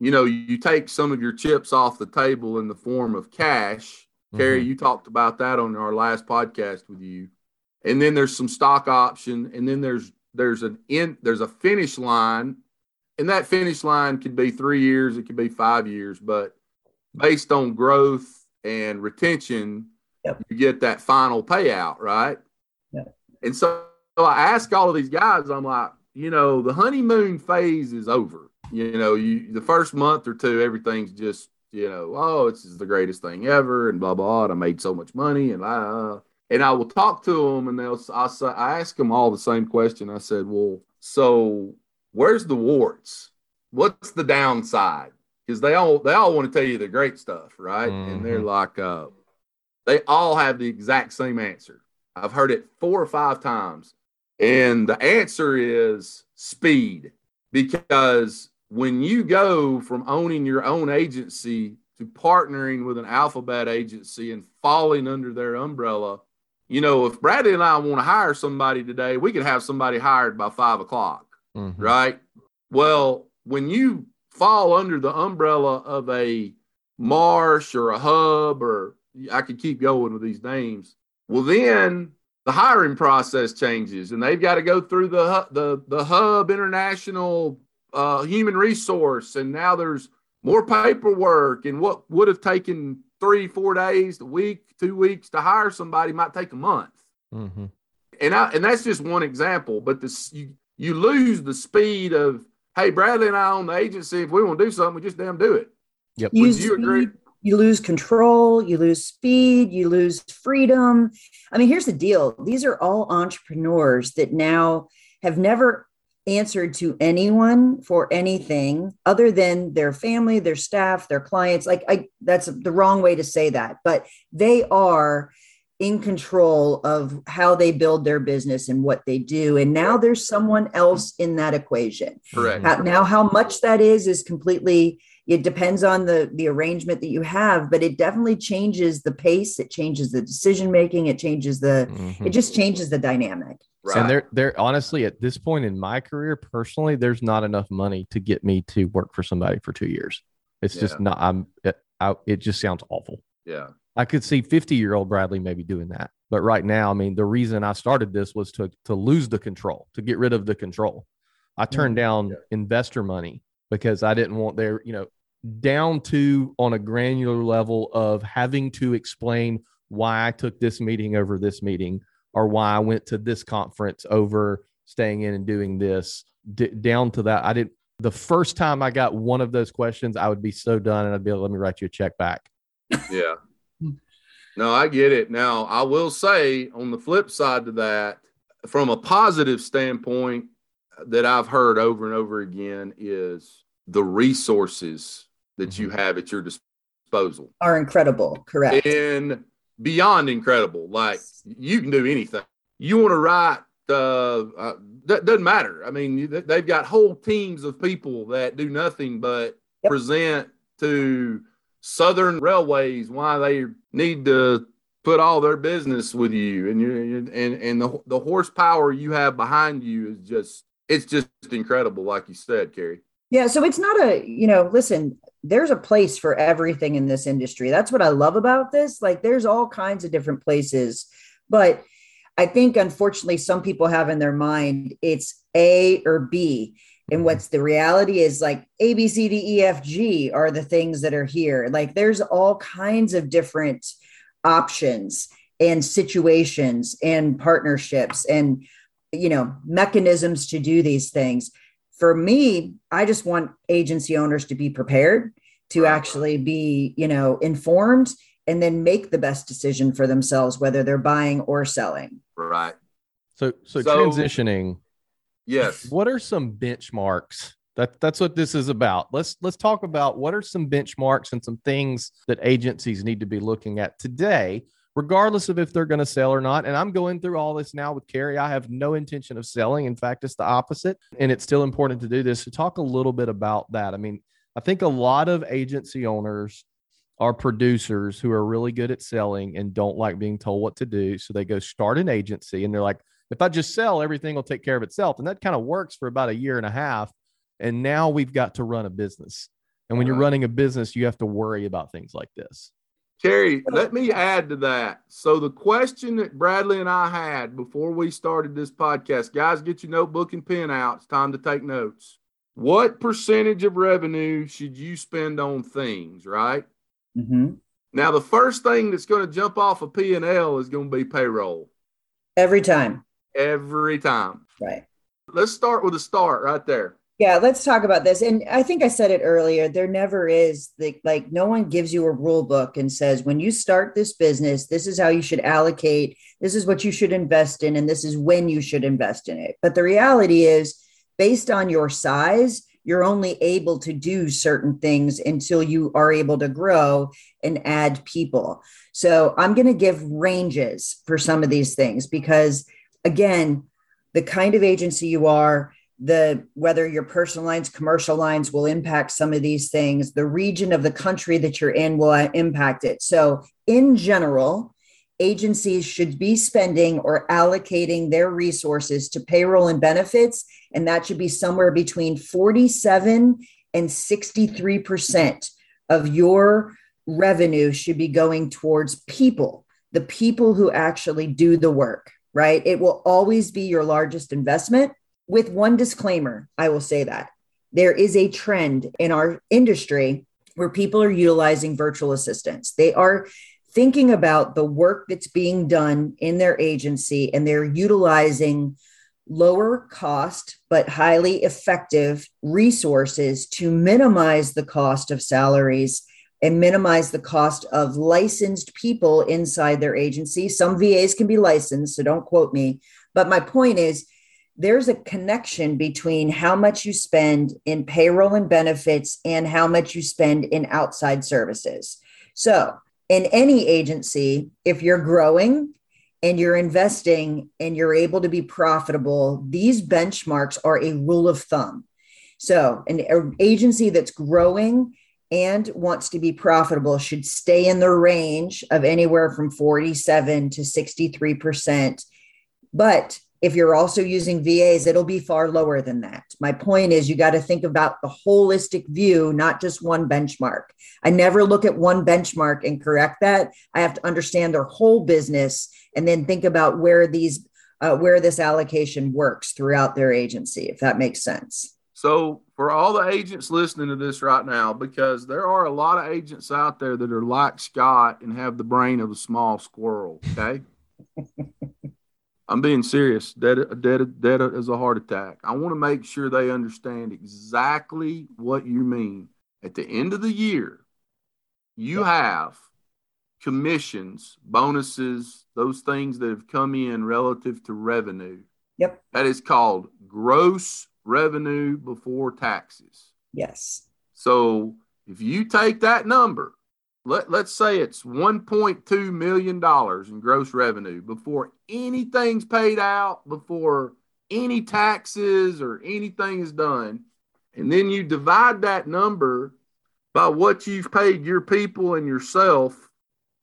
you know, you take some of your chips off the table in the form of cash. Mm-hmm. Carey, you talked about that on our last podcast with you. And then there's some stock option, and then there's there's an in there's a finish line, and that finish line could be three years, it could be five years, but based on growth and retention, yep. you get that final payout, right? Yeah. And so I ask all of these guys, I'm like, you know, the honeymoon phase is over. You know, you the first month or two, everything's just, you know, oh, this is the greatest thing ever, and blah blah. And I made so much money, and I, and I will talk to them, and they'll, I, I ask them all the same question. I said, well, so where's the warts? What's the downside? Because they all they all want to tell you the great stuff, right? Mm-hmm. And they're like, uh, they all have the exact same answer. I've heard it four or five times. And the answer is speed. Because when you go from owning your own agency to partnering with an alphabet agency and falling under their umbrella, you know, if Bradley and I want to hire somebody today, we could have somebody hired by five o'clock, mm-hmm. right? Well, when you fall under the umbrella of a Marsh or a Hub, or I could keep going with these names, well, then the hiring process changes, and they've got to go through the the the Hub International uh, Human Resource, and now there's more paperwork, and what would have taken three, four days, a week, two weeks to hire somebody might take a month. Mm-hmm. And I and that's just one example, but this you you lose the speed of hey Bradley and I own the agency. If we want to do something, we just damn do it. Yep. Would you agree? You lose control, you lose speed, you lose freedom. I mean, here's the deal these are all entrepreneurs that now have never answered to anyone for anything other than their family, their staff, their clients. Like, I that's the wrong way to say that, but they are in control of how they build their business and what they do. And now there's someone else in that equation. Correct. How, now, how much that is is completely it depends on the the arrangement that you have but it definitely changes the pace it changes the decision making it changes the mm-hmm. it just changes the dynamic right. and they're honestly at this point in my career personally there's not enough money to get me to work for somebody for two years it's yeah. just not i'm it, I, it just sounds awful yeah i could see 50 year old bradley maybe doing that but right now i mean the reason i started this was to to lose the control to get rid of the control i turned mm-hmm. down yeah. investor money because I didn't want their, you know, down to on a granular level of having to explain why I took this meeting over this meeting or why I went to this conference over staying in and doing this D- down to that. I didn't, the first time I got one of those questions, I would be so done and I'd be like, let me write you a check back. Yeah. no, I get it. Now, I will say on the flip side to that, from a positive standpoint uh, that I've heard over and over again is the resources that mm-hmm. you have at your disposal are incredible. Correct. And beyond incredible. Like you can do anything. You want to write, uh, uh, that doesn't matter. I mean, they've got whole teams of people that do nothing but yep. present to Southern Railways why they need to put all their business with you and you and and the the horsepower you have behind you is just it's just incredible like you said Carey. Yeah, so it's not a, you know, listen, there's a place for everything in this industry. That's what I love about this. Like there's all kinds of different places. But I think unfortunately some people have in their mind it's A or B. And what's the reality is like A, B, C, D, E, F, G are the things that are here. Like there's all kinds of different options and situations and partnerships and you know mechanisms to do these things for me, I just want agency owners to be prepared to actually be, you know, informed and then make the best decision for themselves, whether they're buying or selling. Right. So, so, so transitioning. Yes. What are some benchmarks? That that's what this is about. Let's let's talk about what are some benchmarks and some things that agencies need to be looking at today regardless of if they're going to sell or not. And I'm going through all this now with Carey. I have no intention of selling. In fact, it's the opposite. And it's still important to do this. To so talk a little bit about that. I mean, I think a lot of agency owners are producers who are really good at selling and don't like being told what to do. So they go start an agency and they're like, if I just sell, everything will take care of itself. And that kind of works for about a year and a half. And now we've got to run a business. And when you're running a business, you have to worry about things like this. Carey, let me add to that. So the question that Bradley and I had before we started this podcast, guys, get your notebook and pen out. It's time to take notes. What percentage of revenue should you spend on things, right? Mm-hmm. Now, the first thing that's going to jump off a of P&L is going to be payroll. Every time. Every time. Right. Let's start with a start right there. Yeah, let's talk about this. And I think I said it earlier. There never is the like no one gives you a rule book and says when you start this business, this is how you should allocate, this is what you should invest in, and this is when you should invest in it. But the reality is, based on your size, you're only able to do certain things until you are able to grow and add people. So I'm going to give ranges for some of these things because, again, the kind of agency you are, the whether your personal lines commercial lines will impact some of these things. The region of the country that you're in will uh, impact it. So in general agencies should be spending or allocating their resources to payroll and benefits and that should be somewhere between 47 and 63% of your revenue should be going towards people the people who actually do the work right? It will always be your largest investment with one disclaimer, I will say that there is a trend in our industry where people are utilizing virtual assistants. They are thinking about the work that's being done in their agency and they're utilizing lower cost but highly effective resources to minimize the cost of salaries and minimize the cost of licensed people inside their agency. Some VAs can be licensed, so don't quote me. But my point is, there's a connection between how much you spend in payroll and benefits and how much you spend in outside services. So, in any agency, if you're growing and you're investing and you're able to be profitable, these benchmarks are a rule of thumb. So, an agency that's growing and wants to be profitable should stay in the range of anywhere from 47 to 63%. But if you're also using VAs, it'll be far lower than that. My point is, you got to think about the holistic view, not just one benchmark. I never look at one benchmark and correct that. I have to understand their whole business and then think about where these uh, where this allocation works throughout their agency, if that makes sense. So, for all the agents listening to this right now, because there are a lot of agents out there that are like Scott and have the brain of a small squirrel. Okay. I'm being serious. Dead, dead, dead as a heart attack. I want to make sure they understand exactly what you mean. At the end of the year, you have commissions, bonuses, those things that have come in relative to revenue. Yep. That is called gross revenue before taxes. Yes. So if you take that number let, let's say it's $1.2 million in gross revenue before anything's paid out, before any taxes or anything is done. And then you divide that number by what you've paid your people and yourself,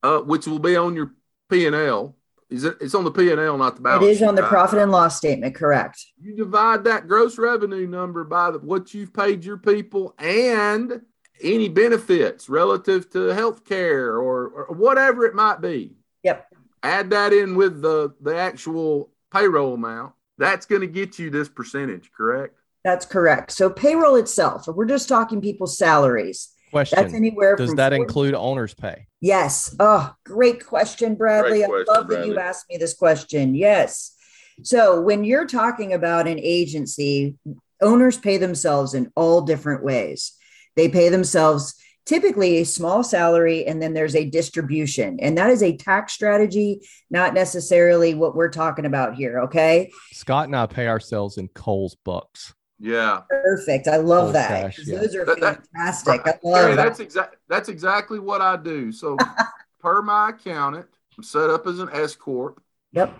uh, which will be on your P&L. Is it, it's on the P&L, not the balance It is on the profit and loss statement, correct. You divide that gross revenue number by the, what you've paid your people and – any benefits relative to health care or, or whatever it might be. Yep. Add that in with the, the actual payroll amount. That's going to get you this percentage, correct? That's correct. So payroll itself, if we're just talking people's salaries, Question. That's anywhere. Does that 40- include owner's pay? Yes. Oh, great question, Bradley. Great question, I love Bradley. that you asked me this question. Yes. So when you're talking about an agency, owners pay themselves in all different ways. They pay themselves typically a small salary and then there's a distribution. And that is a tax strategy, not necessarily what we're talking about here. Okay. Scott and I pay ourselves in Kohl's bucks. Yeah. Perfect. I love Kohl's that. Cash, yeah. Those are that, fantastic. That, I love that. That's exactly that's exactly what I do. So per my accountant, I'm set up as an S corp. Yep.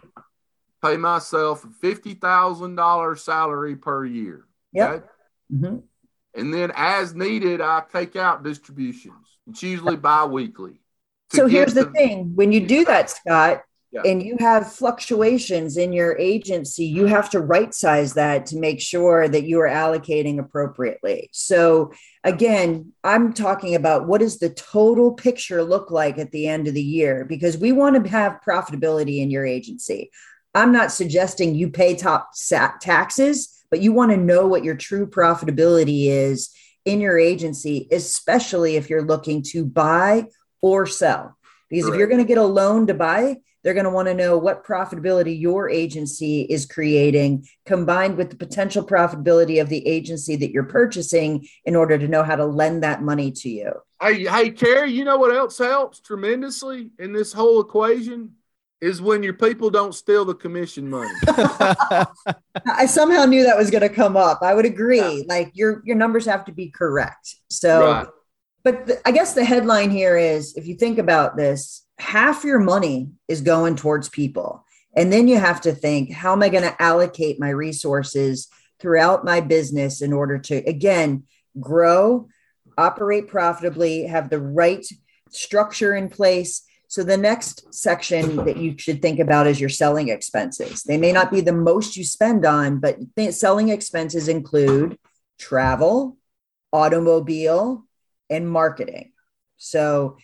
Pay myself fifty thousand dollars salary per year. Yep. Okay? Mm-hmm. And then as needed, I take out distributions. It's usually bi-weekly. So here's the, the thing. When you do that, Scott, yeah. and you have fluctuations in your agency, you have to right size that to make sure that you are allocating appropriately. So, again, I'm talking about what does the total picture look like at the end of the year because we want to have profitability in your agency. I'm not suggesting you pay top taxes but you want to know what your true profitability is in your agency, especially if you're looking to buy or sell. Because Correct. if you're going to get a loan to buy, They're going to want to know what profitability your agency is creating combined with the potential profitability of the agency that you're purchasing in order to know how to lend that money to you. Hey, hey, Carey, you know what else helps tremendously in this whole equation? Is when your people don't steal the commission money. I somehow knew that was going to come up. I would agree. Yeah. Like your your numbers have to be correct. So right. but the, I guess the headline here is if you think about this, half your money is going towards people. And then you have to think, how am I going to allocate my resources throughout my business in order to, again, grow, operate profitably, have the right structure in place. So the next section that you should think about is your selling expenses. They may not be the most you spend on, but selling expenses include travel, automobile, and marketing. So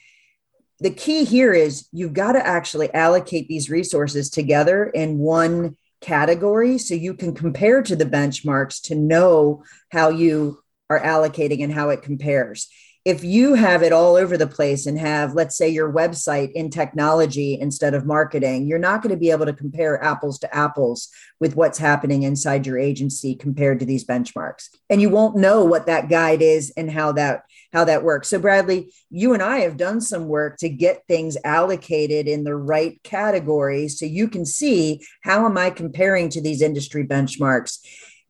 the key here is you've got to actually allocate these resources together in one category so you can compare to the benchmarks to know how you are allocating and how it compares. If you have it all over the place and have, let's say, your website in technology instead of marketing, you're not going to be able to compare apples to apples with what's happening inside your agency compared to these benchmarks. And you won't know what that guide is and how that how that works. So, Bradley, you and I have done some work to get things allocated in the right categories so you can see how am I comparing to these industry benchmarks.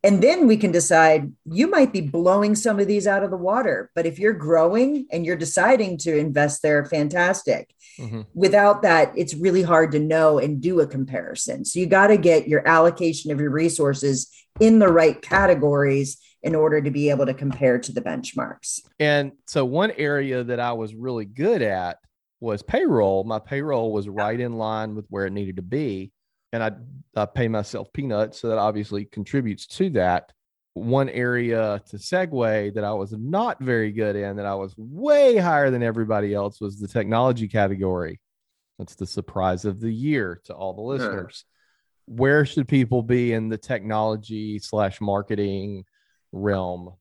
And then we can decide you might be blowing some of these out of the water. But if you're growing and you're deciding to invest there, fantastic. Mm-hmm. Without that, it's really hard to know and do a comparison. So you got to get your allocation of your resources in the right categories in order to be able to compare to the benchmarks. And so, one area that I was really good at was payroll. My payroll was right in line with where it needed to be. And I, I pay myself peanuts. So, that obviously contributes to that. One area to segue that I was not very good in, that I was way higher than everybody else, was the technology category. That's the surprise of the year to all the listeners. Yeah. Where should people be in the technology slash marketing realm?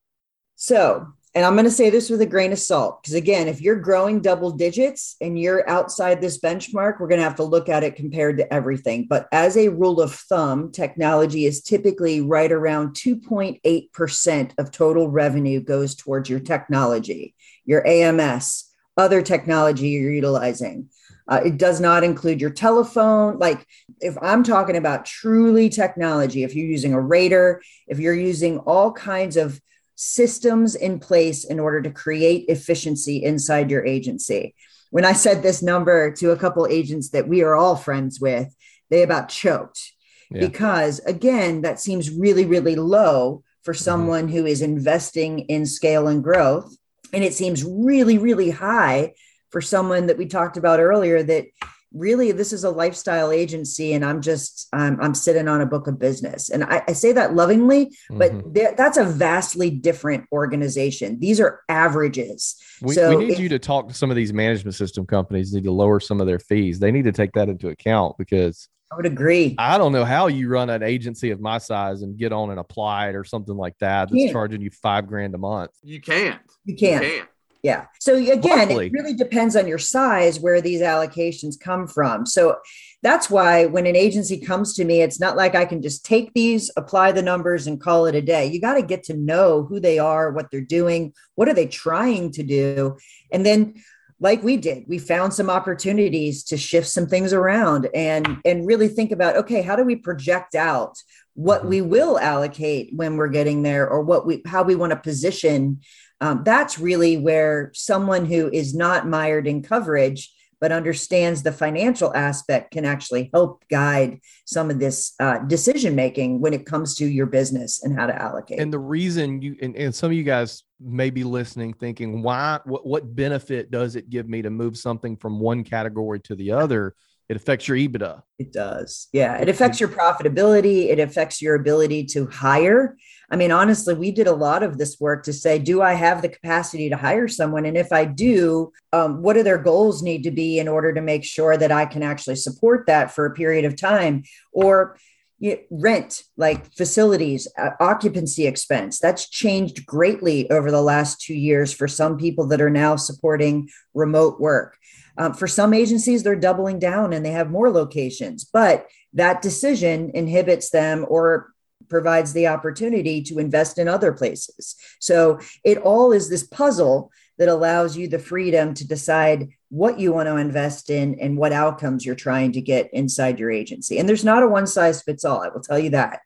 So, and I'm going to say this with a grain of salt because again, if you're growing double digits and you're outside this benchmark, we're going to have to look at it compared to everything. But as a rule of thumb, technology is typically right around 2.8% of total revenue goes towards your technology, your AMS, other technology you're utilizing. Uh, it does not include your telephone. Like, if I'm talking about truly technology, if you're using a rater, if you're using all kinds of systems in place in order to create efficiency inside your agency. When I said this number to a couple agents that we are all friends with, they about choked yeah. because, again, that seems really, really low for mm-hmm. someone mm-hmm. who is investing in scale and growth. And it seems really, really high for someone that we talked about earlier that really this is a lifestyle agency and i'm just um, i'm sitting on a book of business and i, I say that lovingly but mm-hmm. that's a vastly different organization these are averages we, so we need if, you to talk to some of these management system companies need to lower some of their fees they need to take that into account because I would agree. I don't know how you run an agency of my size and get on and apply it or something like that that's charging you five grand a month. You can't. You can't. You can't. Yeah. So again, it really depends on your size where these allocations come from. So that's why when an agency comes to me, it's not like I can just take these, apply the numbers, and call it a day. You got to get to know who they are, what they're doing, what are they trying to do, and then like we did we found some opportunities to shift some things around and and really think about okay how do we project out what mm-hmm. we will allocate when we're getting there or what we how we want to position um, that's really where someone who is not mired in coverage but understands the financial aspect can actually help guide some of this uh, decision making when it comes to your business and how to allocate. And the reason you and, and some of you guys may be listening, thinking, why? What, what benefit does it give me to move something from one category to the other? It affects your EBITDA. It does. Yeah. It affects your profitability. It affects your ability to hire. I mean, honestly, we did a lot of this work to say, do I have the capacity to hire someone? And if I do, um, what do their goals need to be in order to make sure that I can actually support that for a period of time? Or you, rent, like facilities, uh, occupancy expense. That's changed greatly over the last two years for some people that are now supporting remote work. Um, for some agencies, they're doubling down and they have more locations, but that decision inhibits them or provides the opportunity to invest in other places. So it all is this puzzle that allows you the freedom to decide what you want to invest in and what outcomes you're trying to get inside your agency. And there's not a one size fits all, I will tell you that.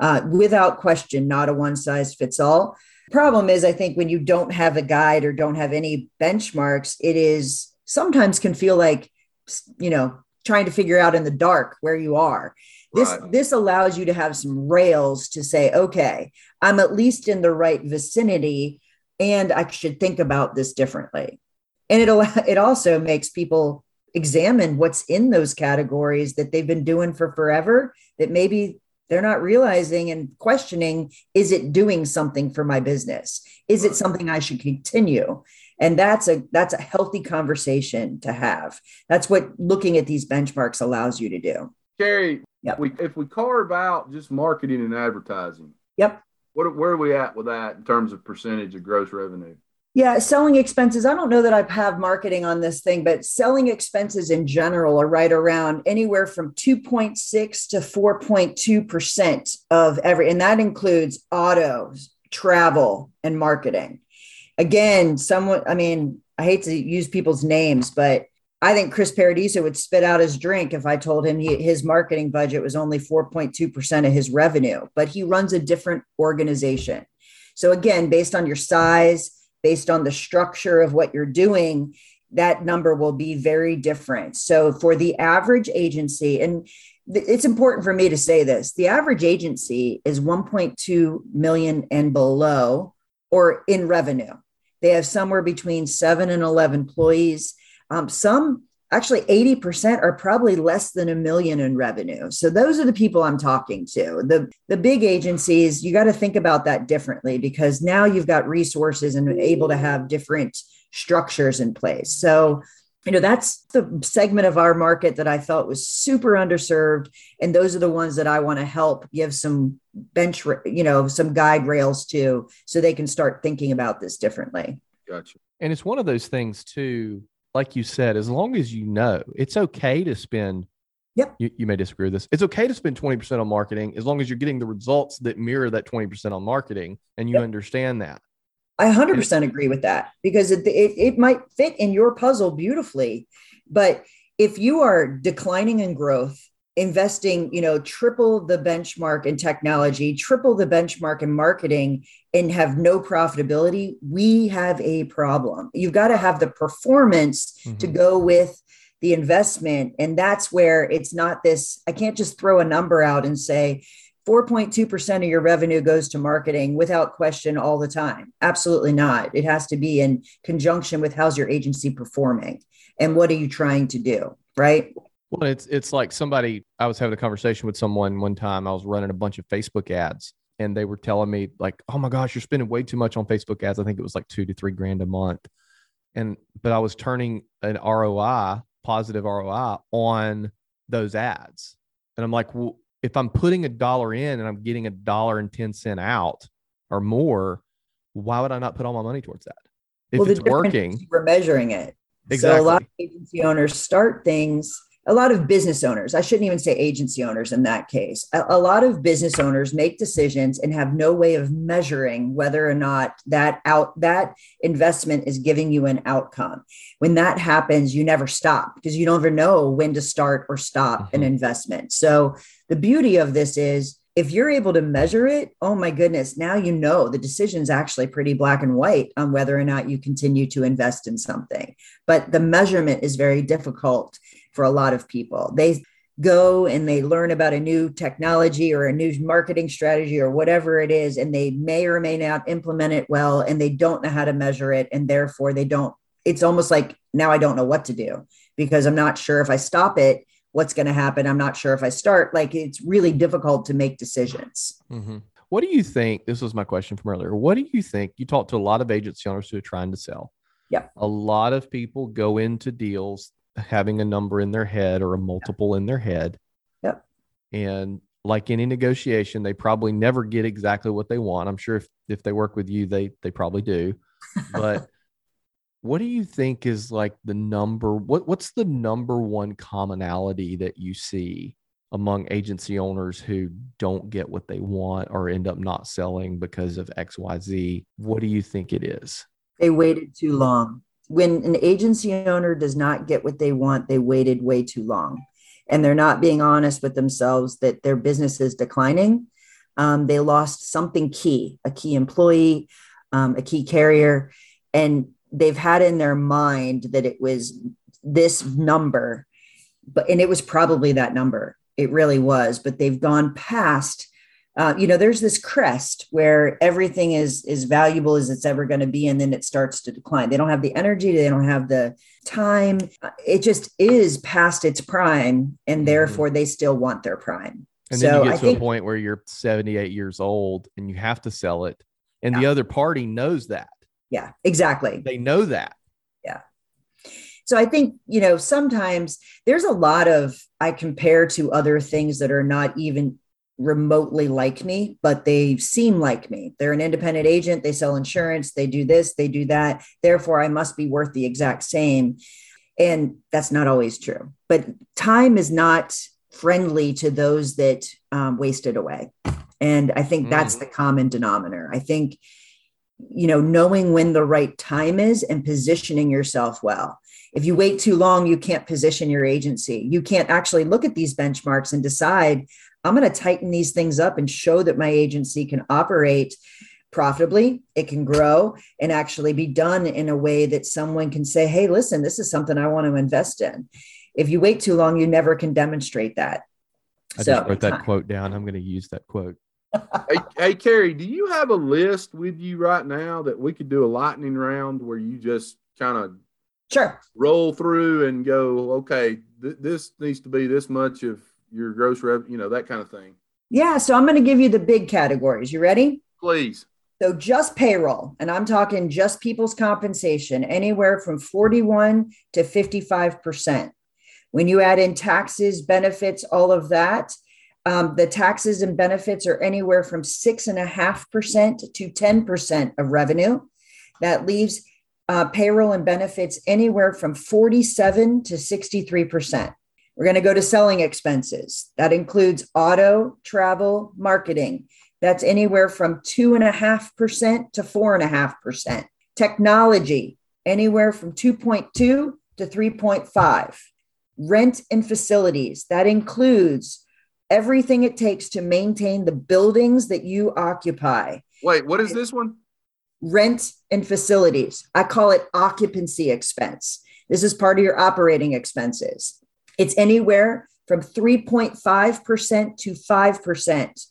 Uh, without question, not a one size fits all. Problem is, I think when you don't have a guide or don't have any benchmarks, it is sometimes can feel like, you know, trying to figure out in the dark where you are. This right. this allows you to have some rails to say, okay, I'm at least in the right vicinity and I should think about this differently. And it it also makes people examine what's in those categories that they've been doing for forever that maybe they're not realizing and questioning is it doing something for my business? Is it something i should continue? And that's a that's a healthy conversation to have. That's what looking at these benchmarks allows you to do. Carey, yep. we, if we carve out just marketing and advertising, yep. What, where are we at with that in terms of percentage of gross revenue? Yeah, selling expenses. I don't know that I have marketing on this thing, but selling expenses in general are right around anywhere from 2.6 to 4.2% of every, and that includes autos, travel, and marketing. Again, someone, I mean, I hate to use people's names, but I think Chris Paradiso would spit out his drink if I told him he, his marketing budget was only 4.2% of his revenue, but he runs a different organization. So, again, based on your size, based on the structure of what you're doing, that number will be very different. So, for the average agency, and it's important for me to say this the average agency is 1.2 million and below or in revenue. They have somewhere between seven and 11 employees um, some actually 80% are probably less than a million in revenue. So those are the people I'm talking to. The the big agencies, you got to think about that differently because now you've got resources and able to have different structures in place. So you know that's the segment of our market that I felt was super underserved and those are the ones that I want to help give some bench you know some guide rails to so they can start thinking about this differently. Gotcha. And it's one of those things too like you said, as long as you know, it's okay to spend. Yep. You, you may disagree with this. It's okay to spend 20% on marketing as long as you're getting the results that mirror that 20% on marketing and you yep. understand that. I 100% agree with that because it, it, it might fit in your puzzle beautifully. But if you are declining in growth investing, you know, triple the benchmark in technology, triple the benchmark in marketing, and have no profitability, we have a problem. You've got to have the performance mm-hmm. to go with the investment. And that's where it's not this, I can't just throw a number out and say, 4.2% of your revenue goes to marketing without question all the time. Absolutely not. It has to be in conjunction with how's your agency performing and what are you trying to do, right? Well, it's it's like somebody I was having a conversation with someone one time. I was running a bunch of Facebook ads and they were telling me like, "Oh my gosh, you're spending way too much on Facebook ads. I think it was like 2 to 3 grand a month." And but I was turning an ROI, positive ROI on those ads. And I'm like, "Well, if I'm putting a dollar in and I'm getting a dollar and 10 cent out or more, why would I not put all my money towards that? If well, it's working, we're measuring it. Exactly. So a lot of agency owners start things a lot of business owners, I shouldn't even say agency owners in that case, a, a, lot of business owners make decisions and have no way of measuring whether or not that out that investment is giving you an outcome. When that happens, you never stop because you don't ever know when to start or stop mm-hmm. an investment. So the beauty of this is if you're able to measure it, oh my goodness, now you know the decision's actually pretty black and white on whether or not you continue to invest in something. But the measurement is very difficult for a lot of people. They go and they learn about a new technology or a new marketing strategy or whatever it is, and they may or may not implement it well, and they don't know how to measure it. And therefore, they don't, it's almost like now I don't know what to do because I'm not sure if I stop it, what's going to happen. I'm not sure if I start. Like it's really difficult to make decisions. Mm-hmm. What do you think? This was my question from earlier. What do you think? You talk to a lot of agency owners who are trying to sell. Yeah. A lot of people go into deals having a number in their head or a multiple in their head. Yep. And like any negotiation, they probably never get exactly what they want. I'm sure if if they work with you, they they probably do. But what do you think is like the number what what's the number one commonality that you see among agency owners who don't get what they want or end up not selling because of XYZ? What do you think it is? They waited too long. When an agency owner does not get what they want, they waited way too long. And they're not being honest with themselves that their business is declining. Um, they lost something key, a key employee, um, a key carrier, and they've had in their mind that it was this number, but and it was probably that number. It really was, but they've gone past uh, you know there's this crest where everything is is valuable as it's ever going to be and then it starts to decline they don't have the energy they don't have the time it just is past its prime and mm-hmm. therefore they still want their prime and then so you get I to think, a point where you're 78 years old and you have to sell it and yeah. the other party knows that yeah exactly they know that yeah so I think, you know, sometimes there's a lot of I compare to other things that are not even remotely like me, but they seem like me. They're an independent agent, they sell insurance, they do this, they do that. Therefore, I must be worth the exact same. And that's not always true. But time is not friendly to those that um, waste it away. And I think that's mm. the common denominator. I think, you know, knowing when the right time is and positioning yourself well. If you wait too long, you can't position your agency. You can't actually look at these benchmarks and decide I'm going to tighten these things up and show that my agency can operate profitably, it can grow and actually be done in a way that someone can say, hey, listen, this is something I want to invest in. If you wait too long, you never can demonstrate that. I so, just wrote that quote down. I'm going to use that quote. Hey, hey, Carey, do you have a list with you right now that we could do a lightning round where you just kind of sure roll through and go, okay, th- this needs to be this much of your gross revenue, you know, that kind of thing. Yeah. So I'm going to give you the big categories. You ready? Please. So just payroll, and I'm talking just people's compensation, anywhere from 41 to 55%. When you add in taxes, benefits, all of that, um, the taxes and benefits are anywhere from 6.5% to 10% of revenue. That leaves uh, payroll and benefits anywhere from 47 to 63%. We're going to go to selling expenses. That includes auto, travel, marketing. That's anywhere from 2.5% to 4.5%. Technology, anywhere from 2.2 to 3.5. Rent and facilities, that includes everything it takes to maintain the buildings that you occupy. Wait, what is this one? Rent and facilities. I call it occupancy expense. This is part of your operating expenses. It's anywhere from 3.5% to 5%.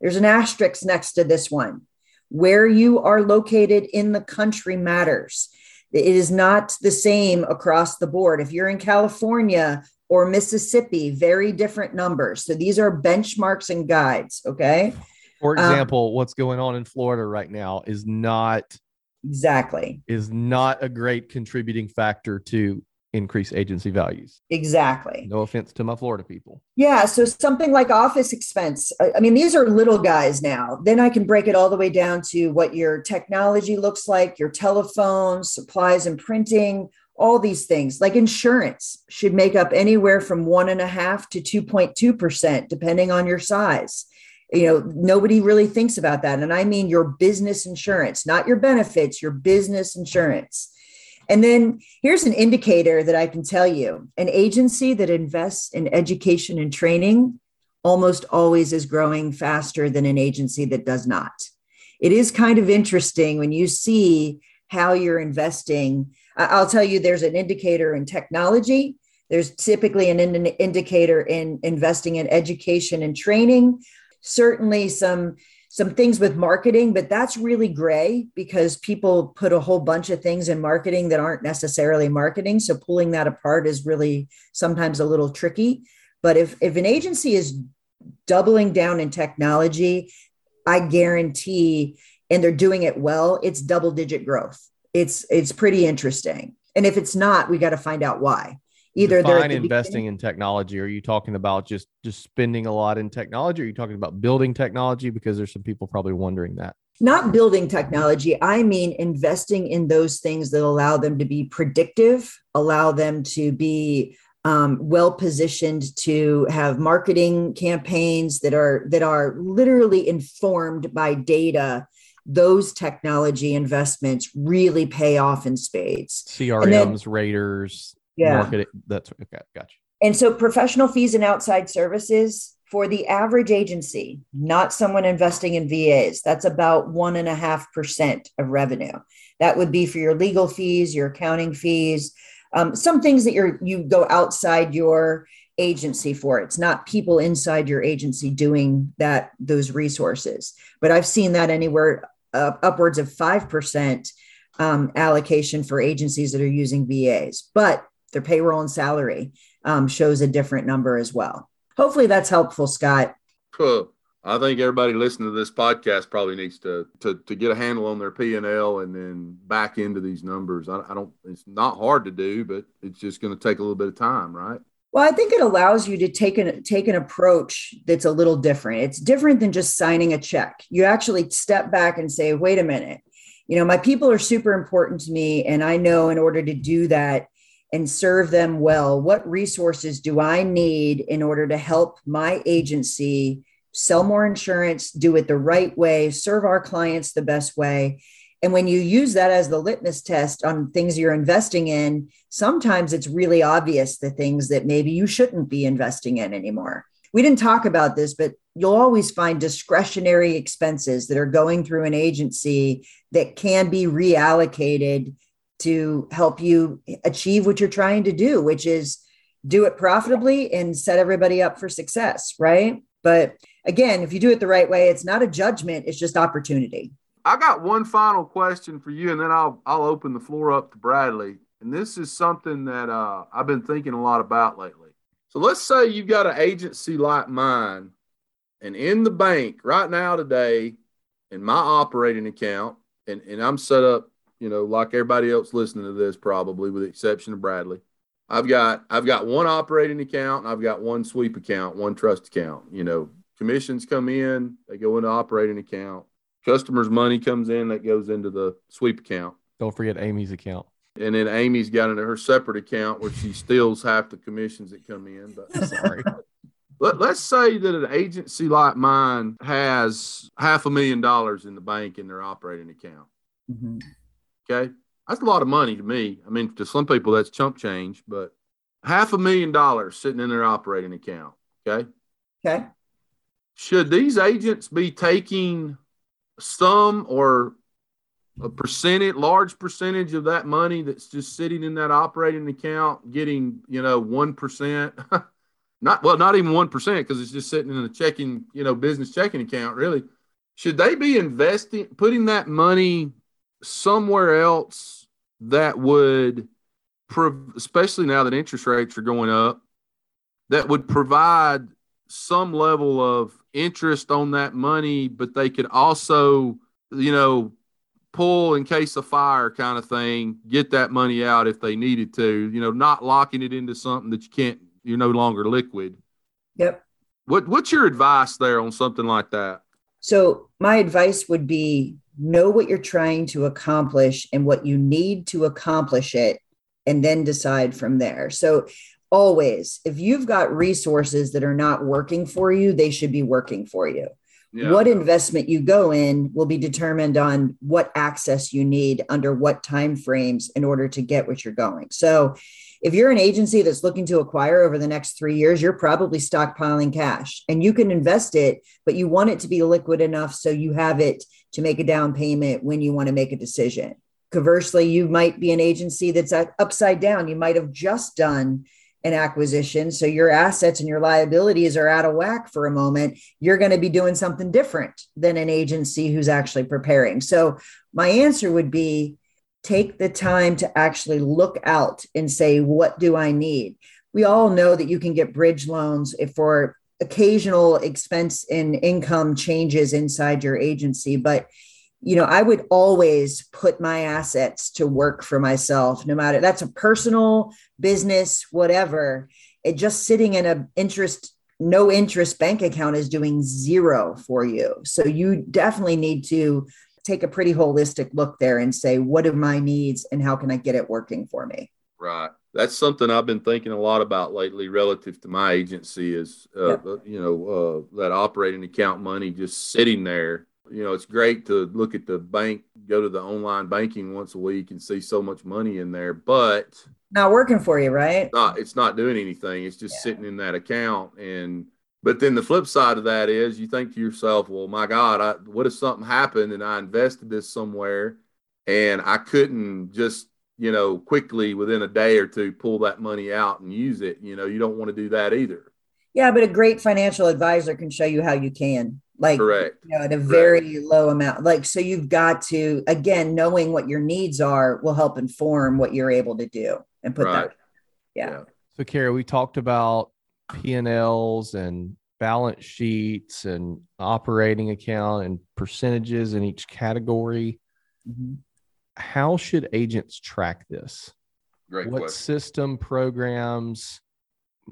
There's an asterisk next to this one. Where you are located in the country matters. It is not the same across the board. If you're in California or Mississippi, very different numbers. So these are benchmarks and guides. Okay. For um, example, um, what's going on in Florida right now is not exactly is not a great contributing factor to increase agency values. Exactly. No offense to my Florida people. Yeah. So something like office expense. I mean, these are little guys now. Then I can break it all the way down to what your technology looks like, your telephones, supplies and printing, all these things. Like insurance should make up anywhere from one and a half to 2.2%, depending on your size. You know, nobody really thinks about that. And I mean your business insurance, not your benefits, your business insurance. And then here's an indicator that I can tell you an agency that invests in education and training almost always is growing faster than an agency that does not. It is kind of interesting when you see how you're investing. I'll tell you, there's an indicator in technology. There's typically an indicator in investing in education and training. Certainly, some some things with marketing, but that's really gray because people put a whole bunch of things in marketing that aren't necessarily marketing. So pulling that apart is really sometimes a little tricky. But if, if an agency is doubling down in technology, I guarantee, and they're doing it well, it's double digit growth. It's it's pretty interesting. And if it's not, we got to find out why. Either Define the investing in technology. Are you talking about just just spending a lot in technology? Are you talking about building technology? Because there's some people probably wondering that. not building technology. I mean, investing in those things that allow them to be predictive, allow them to be um, well positioned to have marketing campaigns that are that are literally informed by data. Those technology investments really pay off in spades. CRMs, raters, Yeah. market. That's okay. Gotcha. And so professional fees and outside services for the average agency, not someone investing in VAs, that's about one and a half percent of revenue. That would be for your legal fees, your accounting fees, um, some things that you're you go outside your agency for. It's not people inside your agency doing that those resources. But I've seen that anywhere uh, upwards of five percent um, allocation for agencies that are using VAs. But their payroll and salary um, shows a different number as well. Hopefully that's helpful, Scott. Huh. I think everybody listening to this podcast probably needs to to, to get a handle on their P and L and then back into these numbers. I, I don't. It's not hard to do, but it's just going to take a little bit of time, right? Well, I think it allows you to take an take an approach that's a little different. It's different than just signing a check. You actually step back and say, "Wait a minute. You know, my people are super important to me and I know in order to do that and serve them well, what resources do I need in order to help my agency sell more insurance, do it the right way, serve our clients the best way?" And when you use that as the litmus test on things you're investing in, sometimes it's really obvious the things that maybe you shouldn't be investing in anymore. We didn't talk about this, but you'll always find discretionary expenses that are going through an agency that can be reallocated to help you achieve what you're trying to do, which is do it profitably and set everybody up for success, right? But again, if you do it the right way, it's not a judgment, it's just opportunity. I got one final question for you, and then I'll I'll open the floor up to Bradley. And this is something that uh, I've been thinking a lot about lately. So let's say you've got an agency like mine, and in the bank right now today, in my operating account, and, and I'm set up, you know, like everybody else listening to this, probably with the exception of Bradley. I've got I've got one operating account I've got one sweep account, one trust account. You know, commissions come in, they go into operating account. Customers' money comes in, that goes into the sweep account. Don't forget Amy's account. And then Amy's got into her separate account where she steals half the commissions that come in. But Sorry. let, let's say that an agency like mine has half a million dollars in the bank in their operating account. Mhm. Okay. That's a lot of money to me. I mean, to some people, that's chump change, but half a million dollars sitting in their operating account. Okay. Okay. Should these agents be taking some or a percentage, large percentage of that money that's just sitting in that operating account, getting, you know, 1%? not, well, not even 1% because it's just sitting in a checking, you know, business checking account, really. Should they be investing, putting that money somewhere else that would, especially now that interest rates are going up, that would provide some level of interest on that money, but they could also, you know, pull in case of fire kind of thing, get that money out if they needed to, you know, not locking it into something that you can't, you're no longer liquid. Yep. What what's your advice there on something like that? So, my advice would be know what you're trying to accomplish and what you need to accomplish it, and then decide from there. So, always, if you've got resources that are not working for you, they should be working for you. What investment you go in will be determined on what access you need under what time frames in order to get what you're going. So, if you're an agency that's looking to acquire over the next three years, you're probably stockpiling cash and you can invest it, but you want it to be liquid enough so you have it to make a down payment when you want to make a decision. Conversely, you might be an agency that's upside down. You might have just done an acquisition. So your assets and your liabilities are out of whack for a moment. You're going to be doing something different than an agency who's actually preparing. So my answer would be take the time to actually look out and say, what do I need? We all know that you can get bridge loans for occasional expense and income changes inside your agency, but you know, I would always put my assets to work for myself, no matter that's a personal business, whatever. It just sitting in a interest, no interest bank account is doing zero for you. So you definitely need to take a pretty holistic look there and say, what are my needs and how can I get it working for me? Right. That's something I've been thinking a lot about lately relative to my agency is, uh, yeah. you know, uh, that operating account money just sitting there you know, it's great to look at the bank, go to the online banking once a week and see so much money in there, but not working for you, right? It's not, it's not doing anything. It's just yeah. sitting in that account. And, but then the flip side of that is you think to yourself, well, my God, I, what if something happened and I invested this somewhere and I couldn't just, you know, quickly within a day or two pull that money out and use it? You know, you don't want to do that either. Yeah, but a great financial advisor can show you how you can like Correct. you know at a Correct. very low amount like so you've got to again knowing what your needs are will help inform what you're able to do and put right. that yeah. yeah so Carey we talked about p&l's and balance sheets and operating account and percentages in each category mm-hmm. how should agents track this Great what question. system programs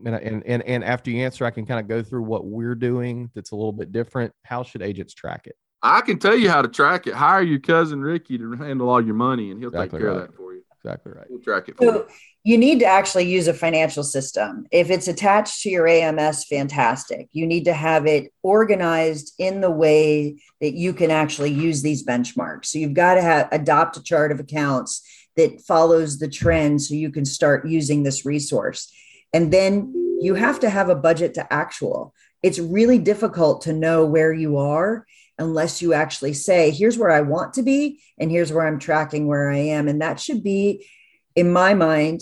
and, and and and after you answer, I can kind of go through what we're doing that's a little bit different. How should agents track it? I can tell you how to track it. Hire your cousin Ricky to handle all your money, and he'll exactly take care right. of that for you. Exactly right. He'll track it for so, you. You need to actually use a financial system. If it's attached to your AMS, fantastic. You need to have it organized in the way that you can actually use these benchmarks. So you've got to have adopt a chart of accounts that follows the trend so you can start using this resource and then you have to have a budget to actual. It's really difficult to know where you are unless you actually say, here's where I want to be, and here's where I'm tracking where I am. And that should be, in my mind,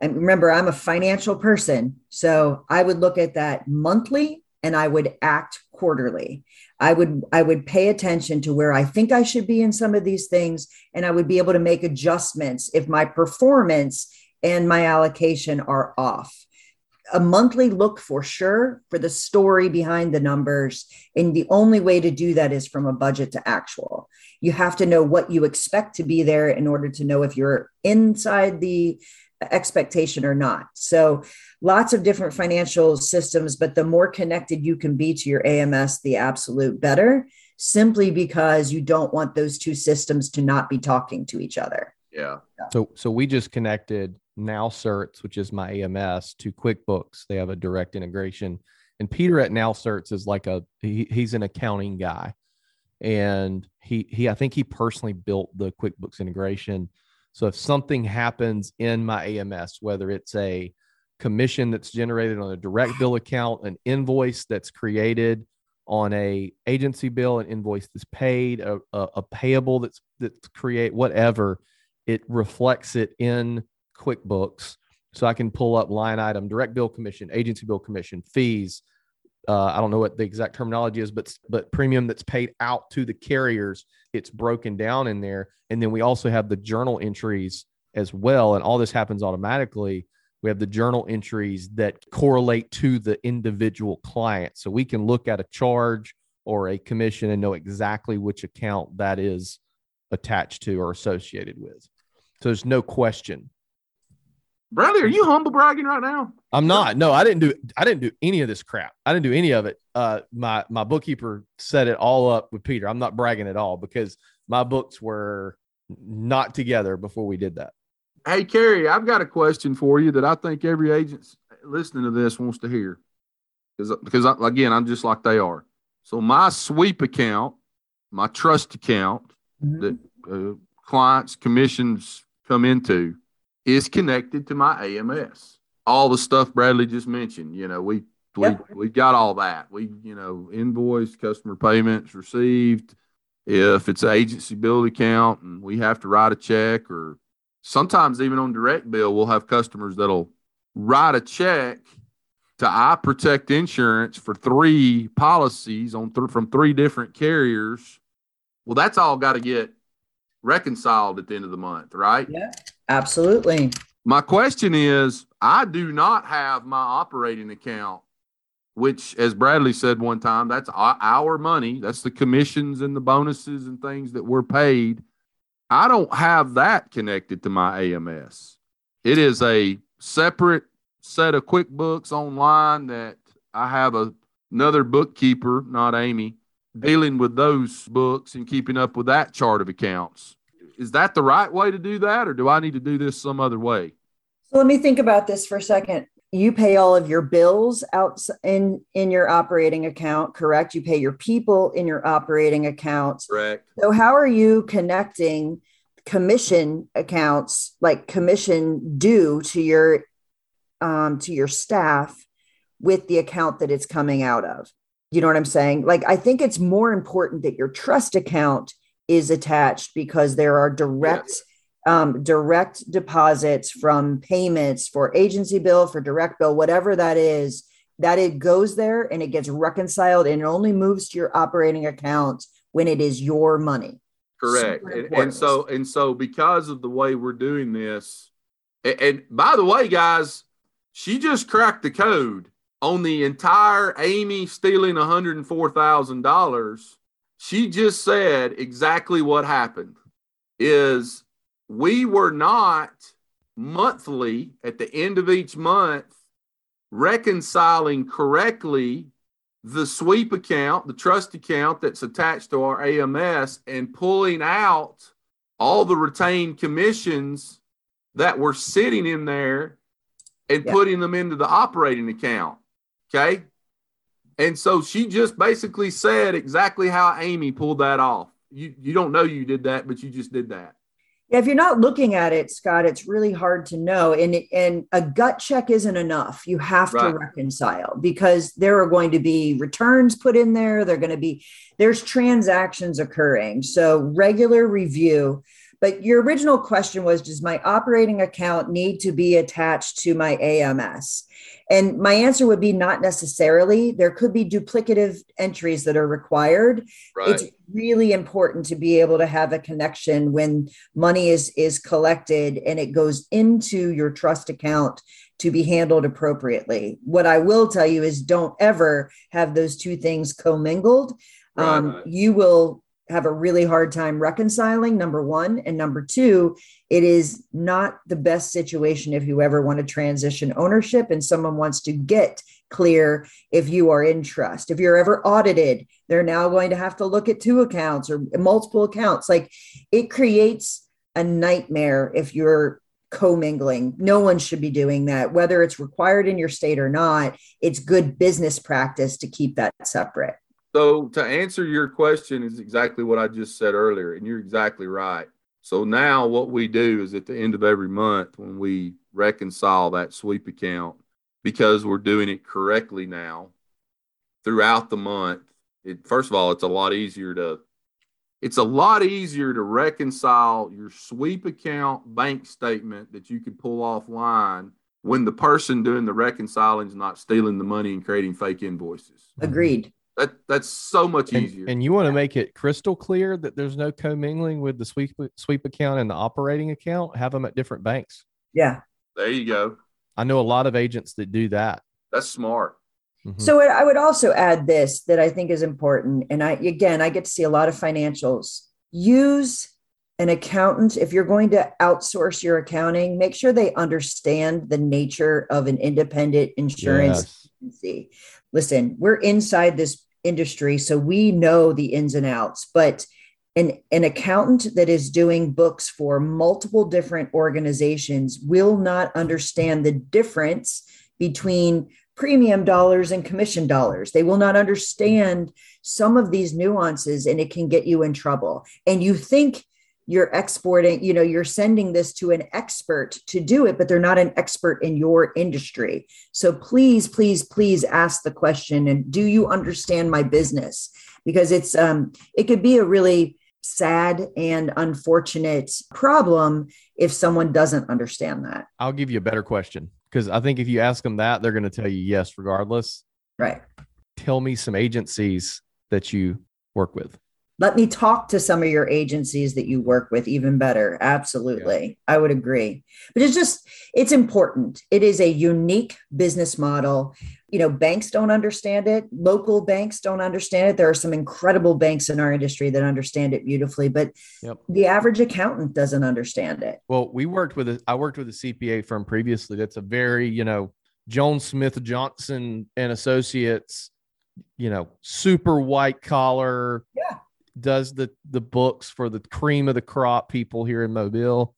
and remember, I'm a financial person. So I would look at that monthly and I would act quarterly. I would I would pay attention to where I think I should be in some of these things and I would be able to make adjustments if my performance and my allocation are off a monthly look for sure for the story behind the numbers. And the only way to do that is from a budget to actual. You have to know what you expect to be there in order to know if you're inside the expectation or not. So, lots of different financial systems, but the more connected you can be to your AMS, the absolute better, simply because you don't want those two systems to not be talking to each other. Yeah. So, so we just connected NowCerts, which is my AMS, to QuickBooks. They have a direct integration. And Peter at NowCerts is like a he, he's an accounting guy, and he he I think he personally built the QuickBooks integration. So if something happens in my AMS, whether it's a commission that's generated on a direct bill account, an invoice that's created on a agency bill, an invoice that's paid, a, a, a payable that's that's create whatever, it reflects it in QuickBooks. So I can pull up line item, direct bill commission, agency bill commission, fees. Uh, I don't know what the exact terminology is, but but premium that's paid out to the carriers, it's broken down in there. And then we also have the journal entries as well. And all this happens automatically. We have the journal entries that correlate to the individual client. So we can look at a charge or a commission and know exactly which account that is attached to or associated with. So there's no question Bradley, are you humble bragging right now? I'm not. No, I didn't do. I didn't do any of this crap. I didn't do any of it. Uh, my my bookkeeper set it all up with Peter. I'm not bragging at all because my books were not together before we did that. Hey, Carey, I've got a question for you that I think every agent listening to this wants to hear, because because I, again, I'm just like they are. So my sweep account, my trust account mm-hmm. that uh, clients commissions come into is connected to my AMS. All the stuff Bradley just mentioned, you know, we we yep. we got all that. We you know invoice, customer payments received. If it's an agency bill account and we have to write a check, or sometimes even on direct bill, we'll have customers that'll write a check to I Protect Insurance for three policies on th- from three different carriers. Well, that's all got to get reconciled at the end of the month, right? Yeah. Absolutely. My question is I do not have my operating account which, as Bradley said one time, that's our money. That's the commissions and the bonuses and things that we're paid. I don't have that connected to my AMS. It is a separate set of QuickBooks online that I have a, another bookkeeper, not Amy, dealing with those books and keeping up with that chart of accounts. Is that the right way to do that, or do I need to do this some other way? So let me think about this for a second. You pay all of your bills out in in your operating account, correct? You pay your people in your operating accounts. Correct. So how are you connecting commission accounts like commission due to your um, to your staff with the account that it's coming out of. You know what I'm saying? Like, I think it's more important that your trust account is attached because there are direct. Um, direct deposits from payments for agency bill, for direct bill, whatever that is, that it goes there and it gets reconciled and it only moves to your operating account when it is your money. Correct. And, and, so and so because of the way we're doing this, and, and by the way, guys, she just cracked the code on the entire Amy stealing $104,000. She just said exactly what happened is we were not monthly at the end of each month reconciling correctly the sweep account, the trust account that's attached to our AMS, and pulling out all the retained commissions that were sitting in there and yeah. putting them into the operating account. Okay. And so she just basically said exactly how Amy pulled that off. You you don't know you did that, but you just did that. Yeah, if you're not looking at it, Scott, it's really hard to know. And and a gut check isn't enough. You have right. to reconcile because there are going to be returns put in there. They're going to be there's transactions occurring. So regular review but your original question was Does my operating account need to be attached to my AMS? And my answer would be not necessarily. There could be duplicative entries that are required. Right. It's really important to be able to have a connection when money is is collected and it goes into your trust account to be handled appropriately. What I will tell you is don't ever have those two things commingled. Right. Um, you will have a really hard time reconciling number one. And number two it is not the best situation if you ever want to transition ownership and someone wants to get clear if you are in trust. If you're ever audited they're now going to have to look at two accounts or multiple accounts. Like it creates a nightmare if you're commingling. No one should be doing that whether it's required in your state or not. It's good business practice to keep that separate so to answer your question is exactly what I just said earlier, and you're exactly right. So now what we do is at the end of every month when we reconcile that sweep account, because we're doing it correctly now throughout the month. It, first of all, it's a lot easier to it's a lot easier to reconcile your sweep account bank statement that you could pull offline when the person doing the reconciling is not stealing the money and creating fake invoices. Agreed. That that's so much easier. And, and you want to make it crystal clear that there's no commingling with the sweep sweep account and the operating account. Have them at different banks. Yeah. There you go. I know a lot of agents that do that. That's smart. Mm-hmm. So I would also add this that I think is important. And I again I get to see a lot of financials. Use an accountant if you're going to outsource your accounting make sure they understand the nature of an independent insurance yes. agency listen we're inside this industry, so we know the ins and outs. But an, an accountant that is doing books for multiple different organizations will not understand the difference between premium dollars and commission dollars. They will not understand some of these nuances and it can get you in trouble. And you think you're exporting, you know, you're sending this to an expert to do it, but they're not an expert in your industry. So please, please, please ask the question and do you understand my business? Because it's um it could be a really sad and unfortunate problem if someone doesn't understand that. I'll give you a better question because I think if you ask them that, they're going to tell you yes, regardless. Right. Tell me some agencies that you work with let me talk to some of your agencies that you work with even better. Absolutely. Yeah. i would agree. But it's just it's important. It is a unique business model. You know banks don't understand it. Local banks don't understand it. There are some incredible banks in our industry that understand it beautifully but yep. the average accountant doesn't understand it. Well we worked with a i worked with a cpa firm previously that's a very you know jones smith johnson and associates you know super white collar yeah does the the books for the cream of the crop people here in Mobile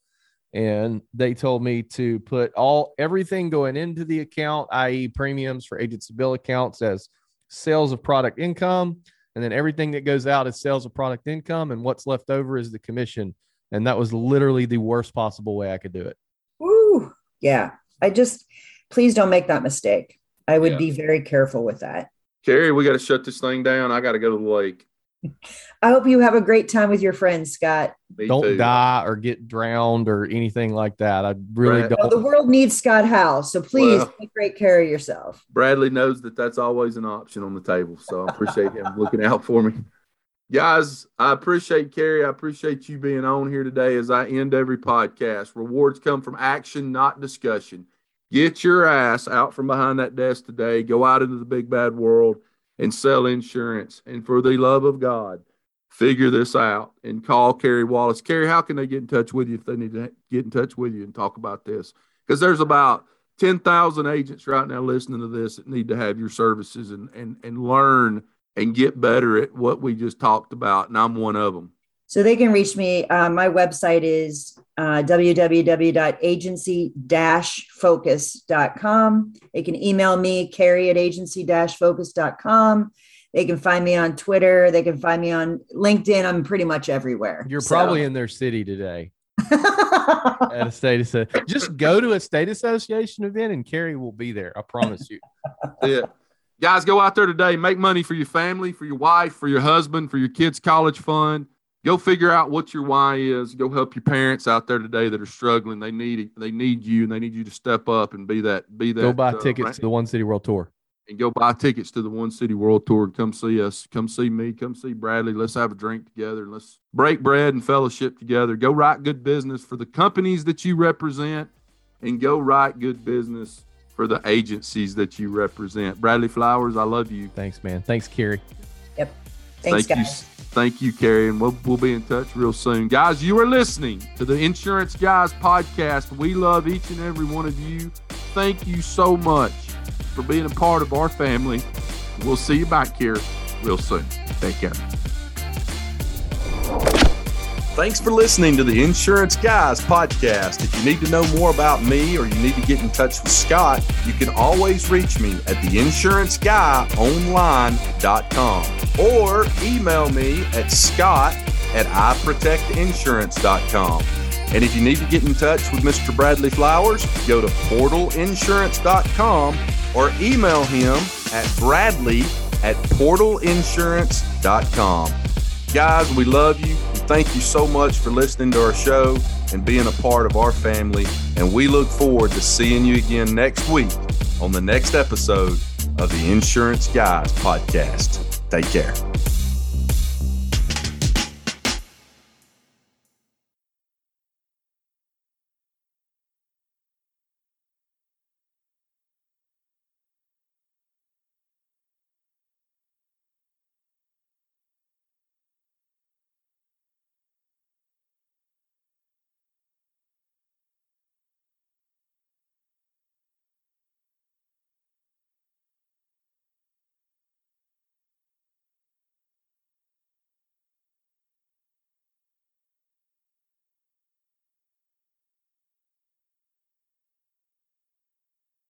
and they told me to put all everything going into the account i.e. premiums for agency bill accounts as sales of product income and then everything that goes out is sales of product income and what's left over is the commission and that was literally the worst possible way I could do it. Ooh, yeah. I just please don't make that mistake. I would yeah. be very careful with that. Carey, we got to shut this thing down. I got to go to the lake. I hope you have a great time with your friends, Scott. Me don't too. die or get drowned or anything like that. I really Brad, don't. Well, the world needs Scott Howell, so please well, take great care of yourself. Bradley knows that that's always an option on the table, so I appreciate him looking out for me. Guys, I appreciate Carey. I appreciate you being on here today as I end every podcast. Rewards come from action, not discussion. Get your ass out from behind that desk today. Go out into the big bad world and sell insurance. And for the love of God, figure this out and call Carey Wallace. Carey, how can they get in touch with you if they need to get in touch with you and talk about this? Because there's about 10,000 agents right now listening to this that need to have your services and, and, and learn and get better at what we just talked about. And I'm one of them. So they can reach me. Uh, my website is uh, www.agency-focus.com. They can email me, Carey at agency-focus.com. They can find me on Twitter. They can find me on LinkedIn. I'm pretty much everywhere. You're so. probably in their city today. at a state association. Just go to a state association event and Carey will be there. I promise you. Yeah. Guys, go out there today. Make money for your family, for your wife, for your husband, for your kids' college fund go figure out what your why is. Go help your parents out there today that are struggling. They need it. They need you, and they need you to step up and be that. Be that. Go buy uh, tickets right? to the One City World Tour. And go buy tickets to the One City World Tour and come see us. Come see me. Come see Bradley. Let's have a drink together. And Let's break bread and fellowship together. Go write good business for the companies that you represent, and go write good business for the agencies that you represent. Bradley Flowers, I love you. Thanks, man. Thanks, Carey. Yep. Thanks, Thank guys. You. Thank you, Carey, and we'll, we'll be in touch real soon. Guys, you are listening to the Insurance Guys podcast. We love each and every one of you. Thank you so much for being a part of our family. We'll see you back here real soon. Take care. Thanks for listening to the Insurance Guys podcast. If you need to know more about me or you need to get in touch with Scott, you can always reach me at theinsuranceguy.online.com or email me at scott at iprotectinsurance.com. And if you need to get in touch with Mr. Bradley Flowers, go to portalinsurance.com or email him at bradley at portalinsurance.com. Guys, we love you. Thank you so much for listening to our show and being a part of our family. And we look forward to seeing you again next week on the next episode of the Insurance Guys podcast. Take care.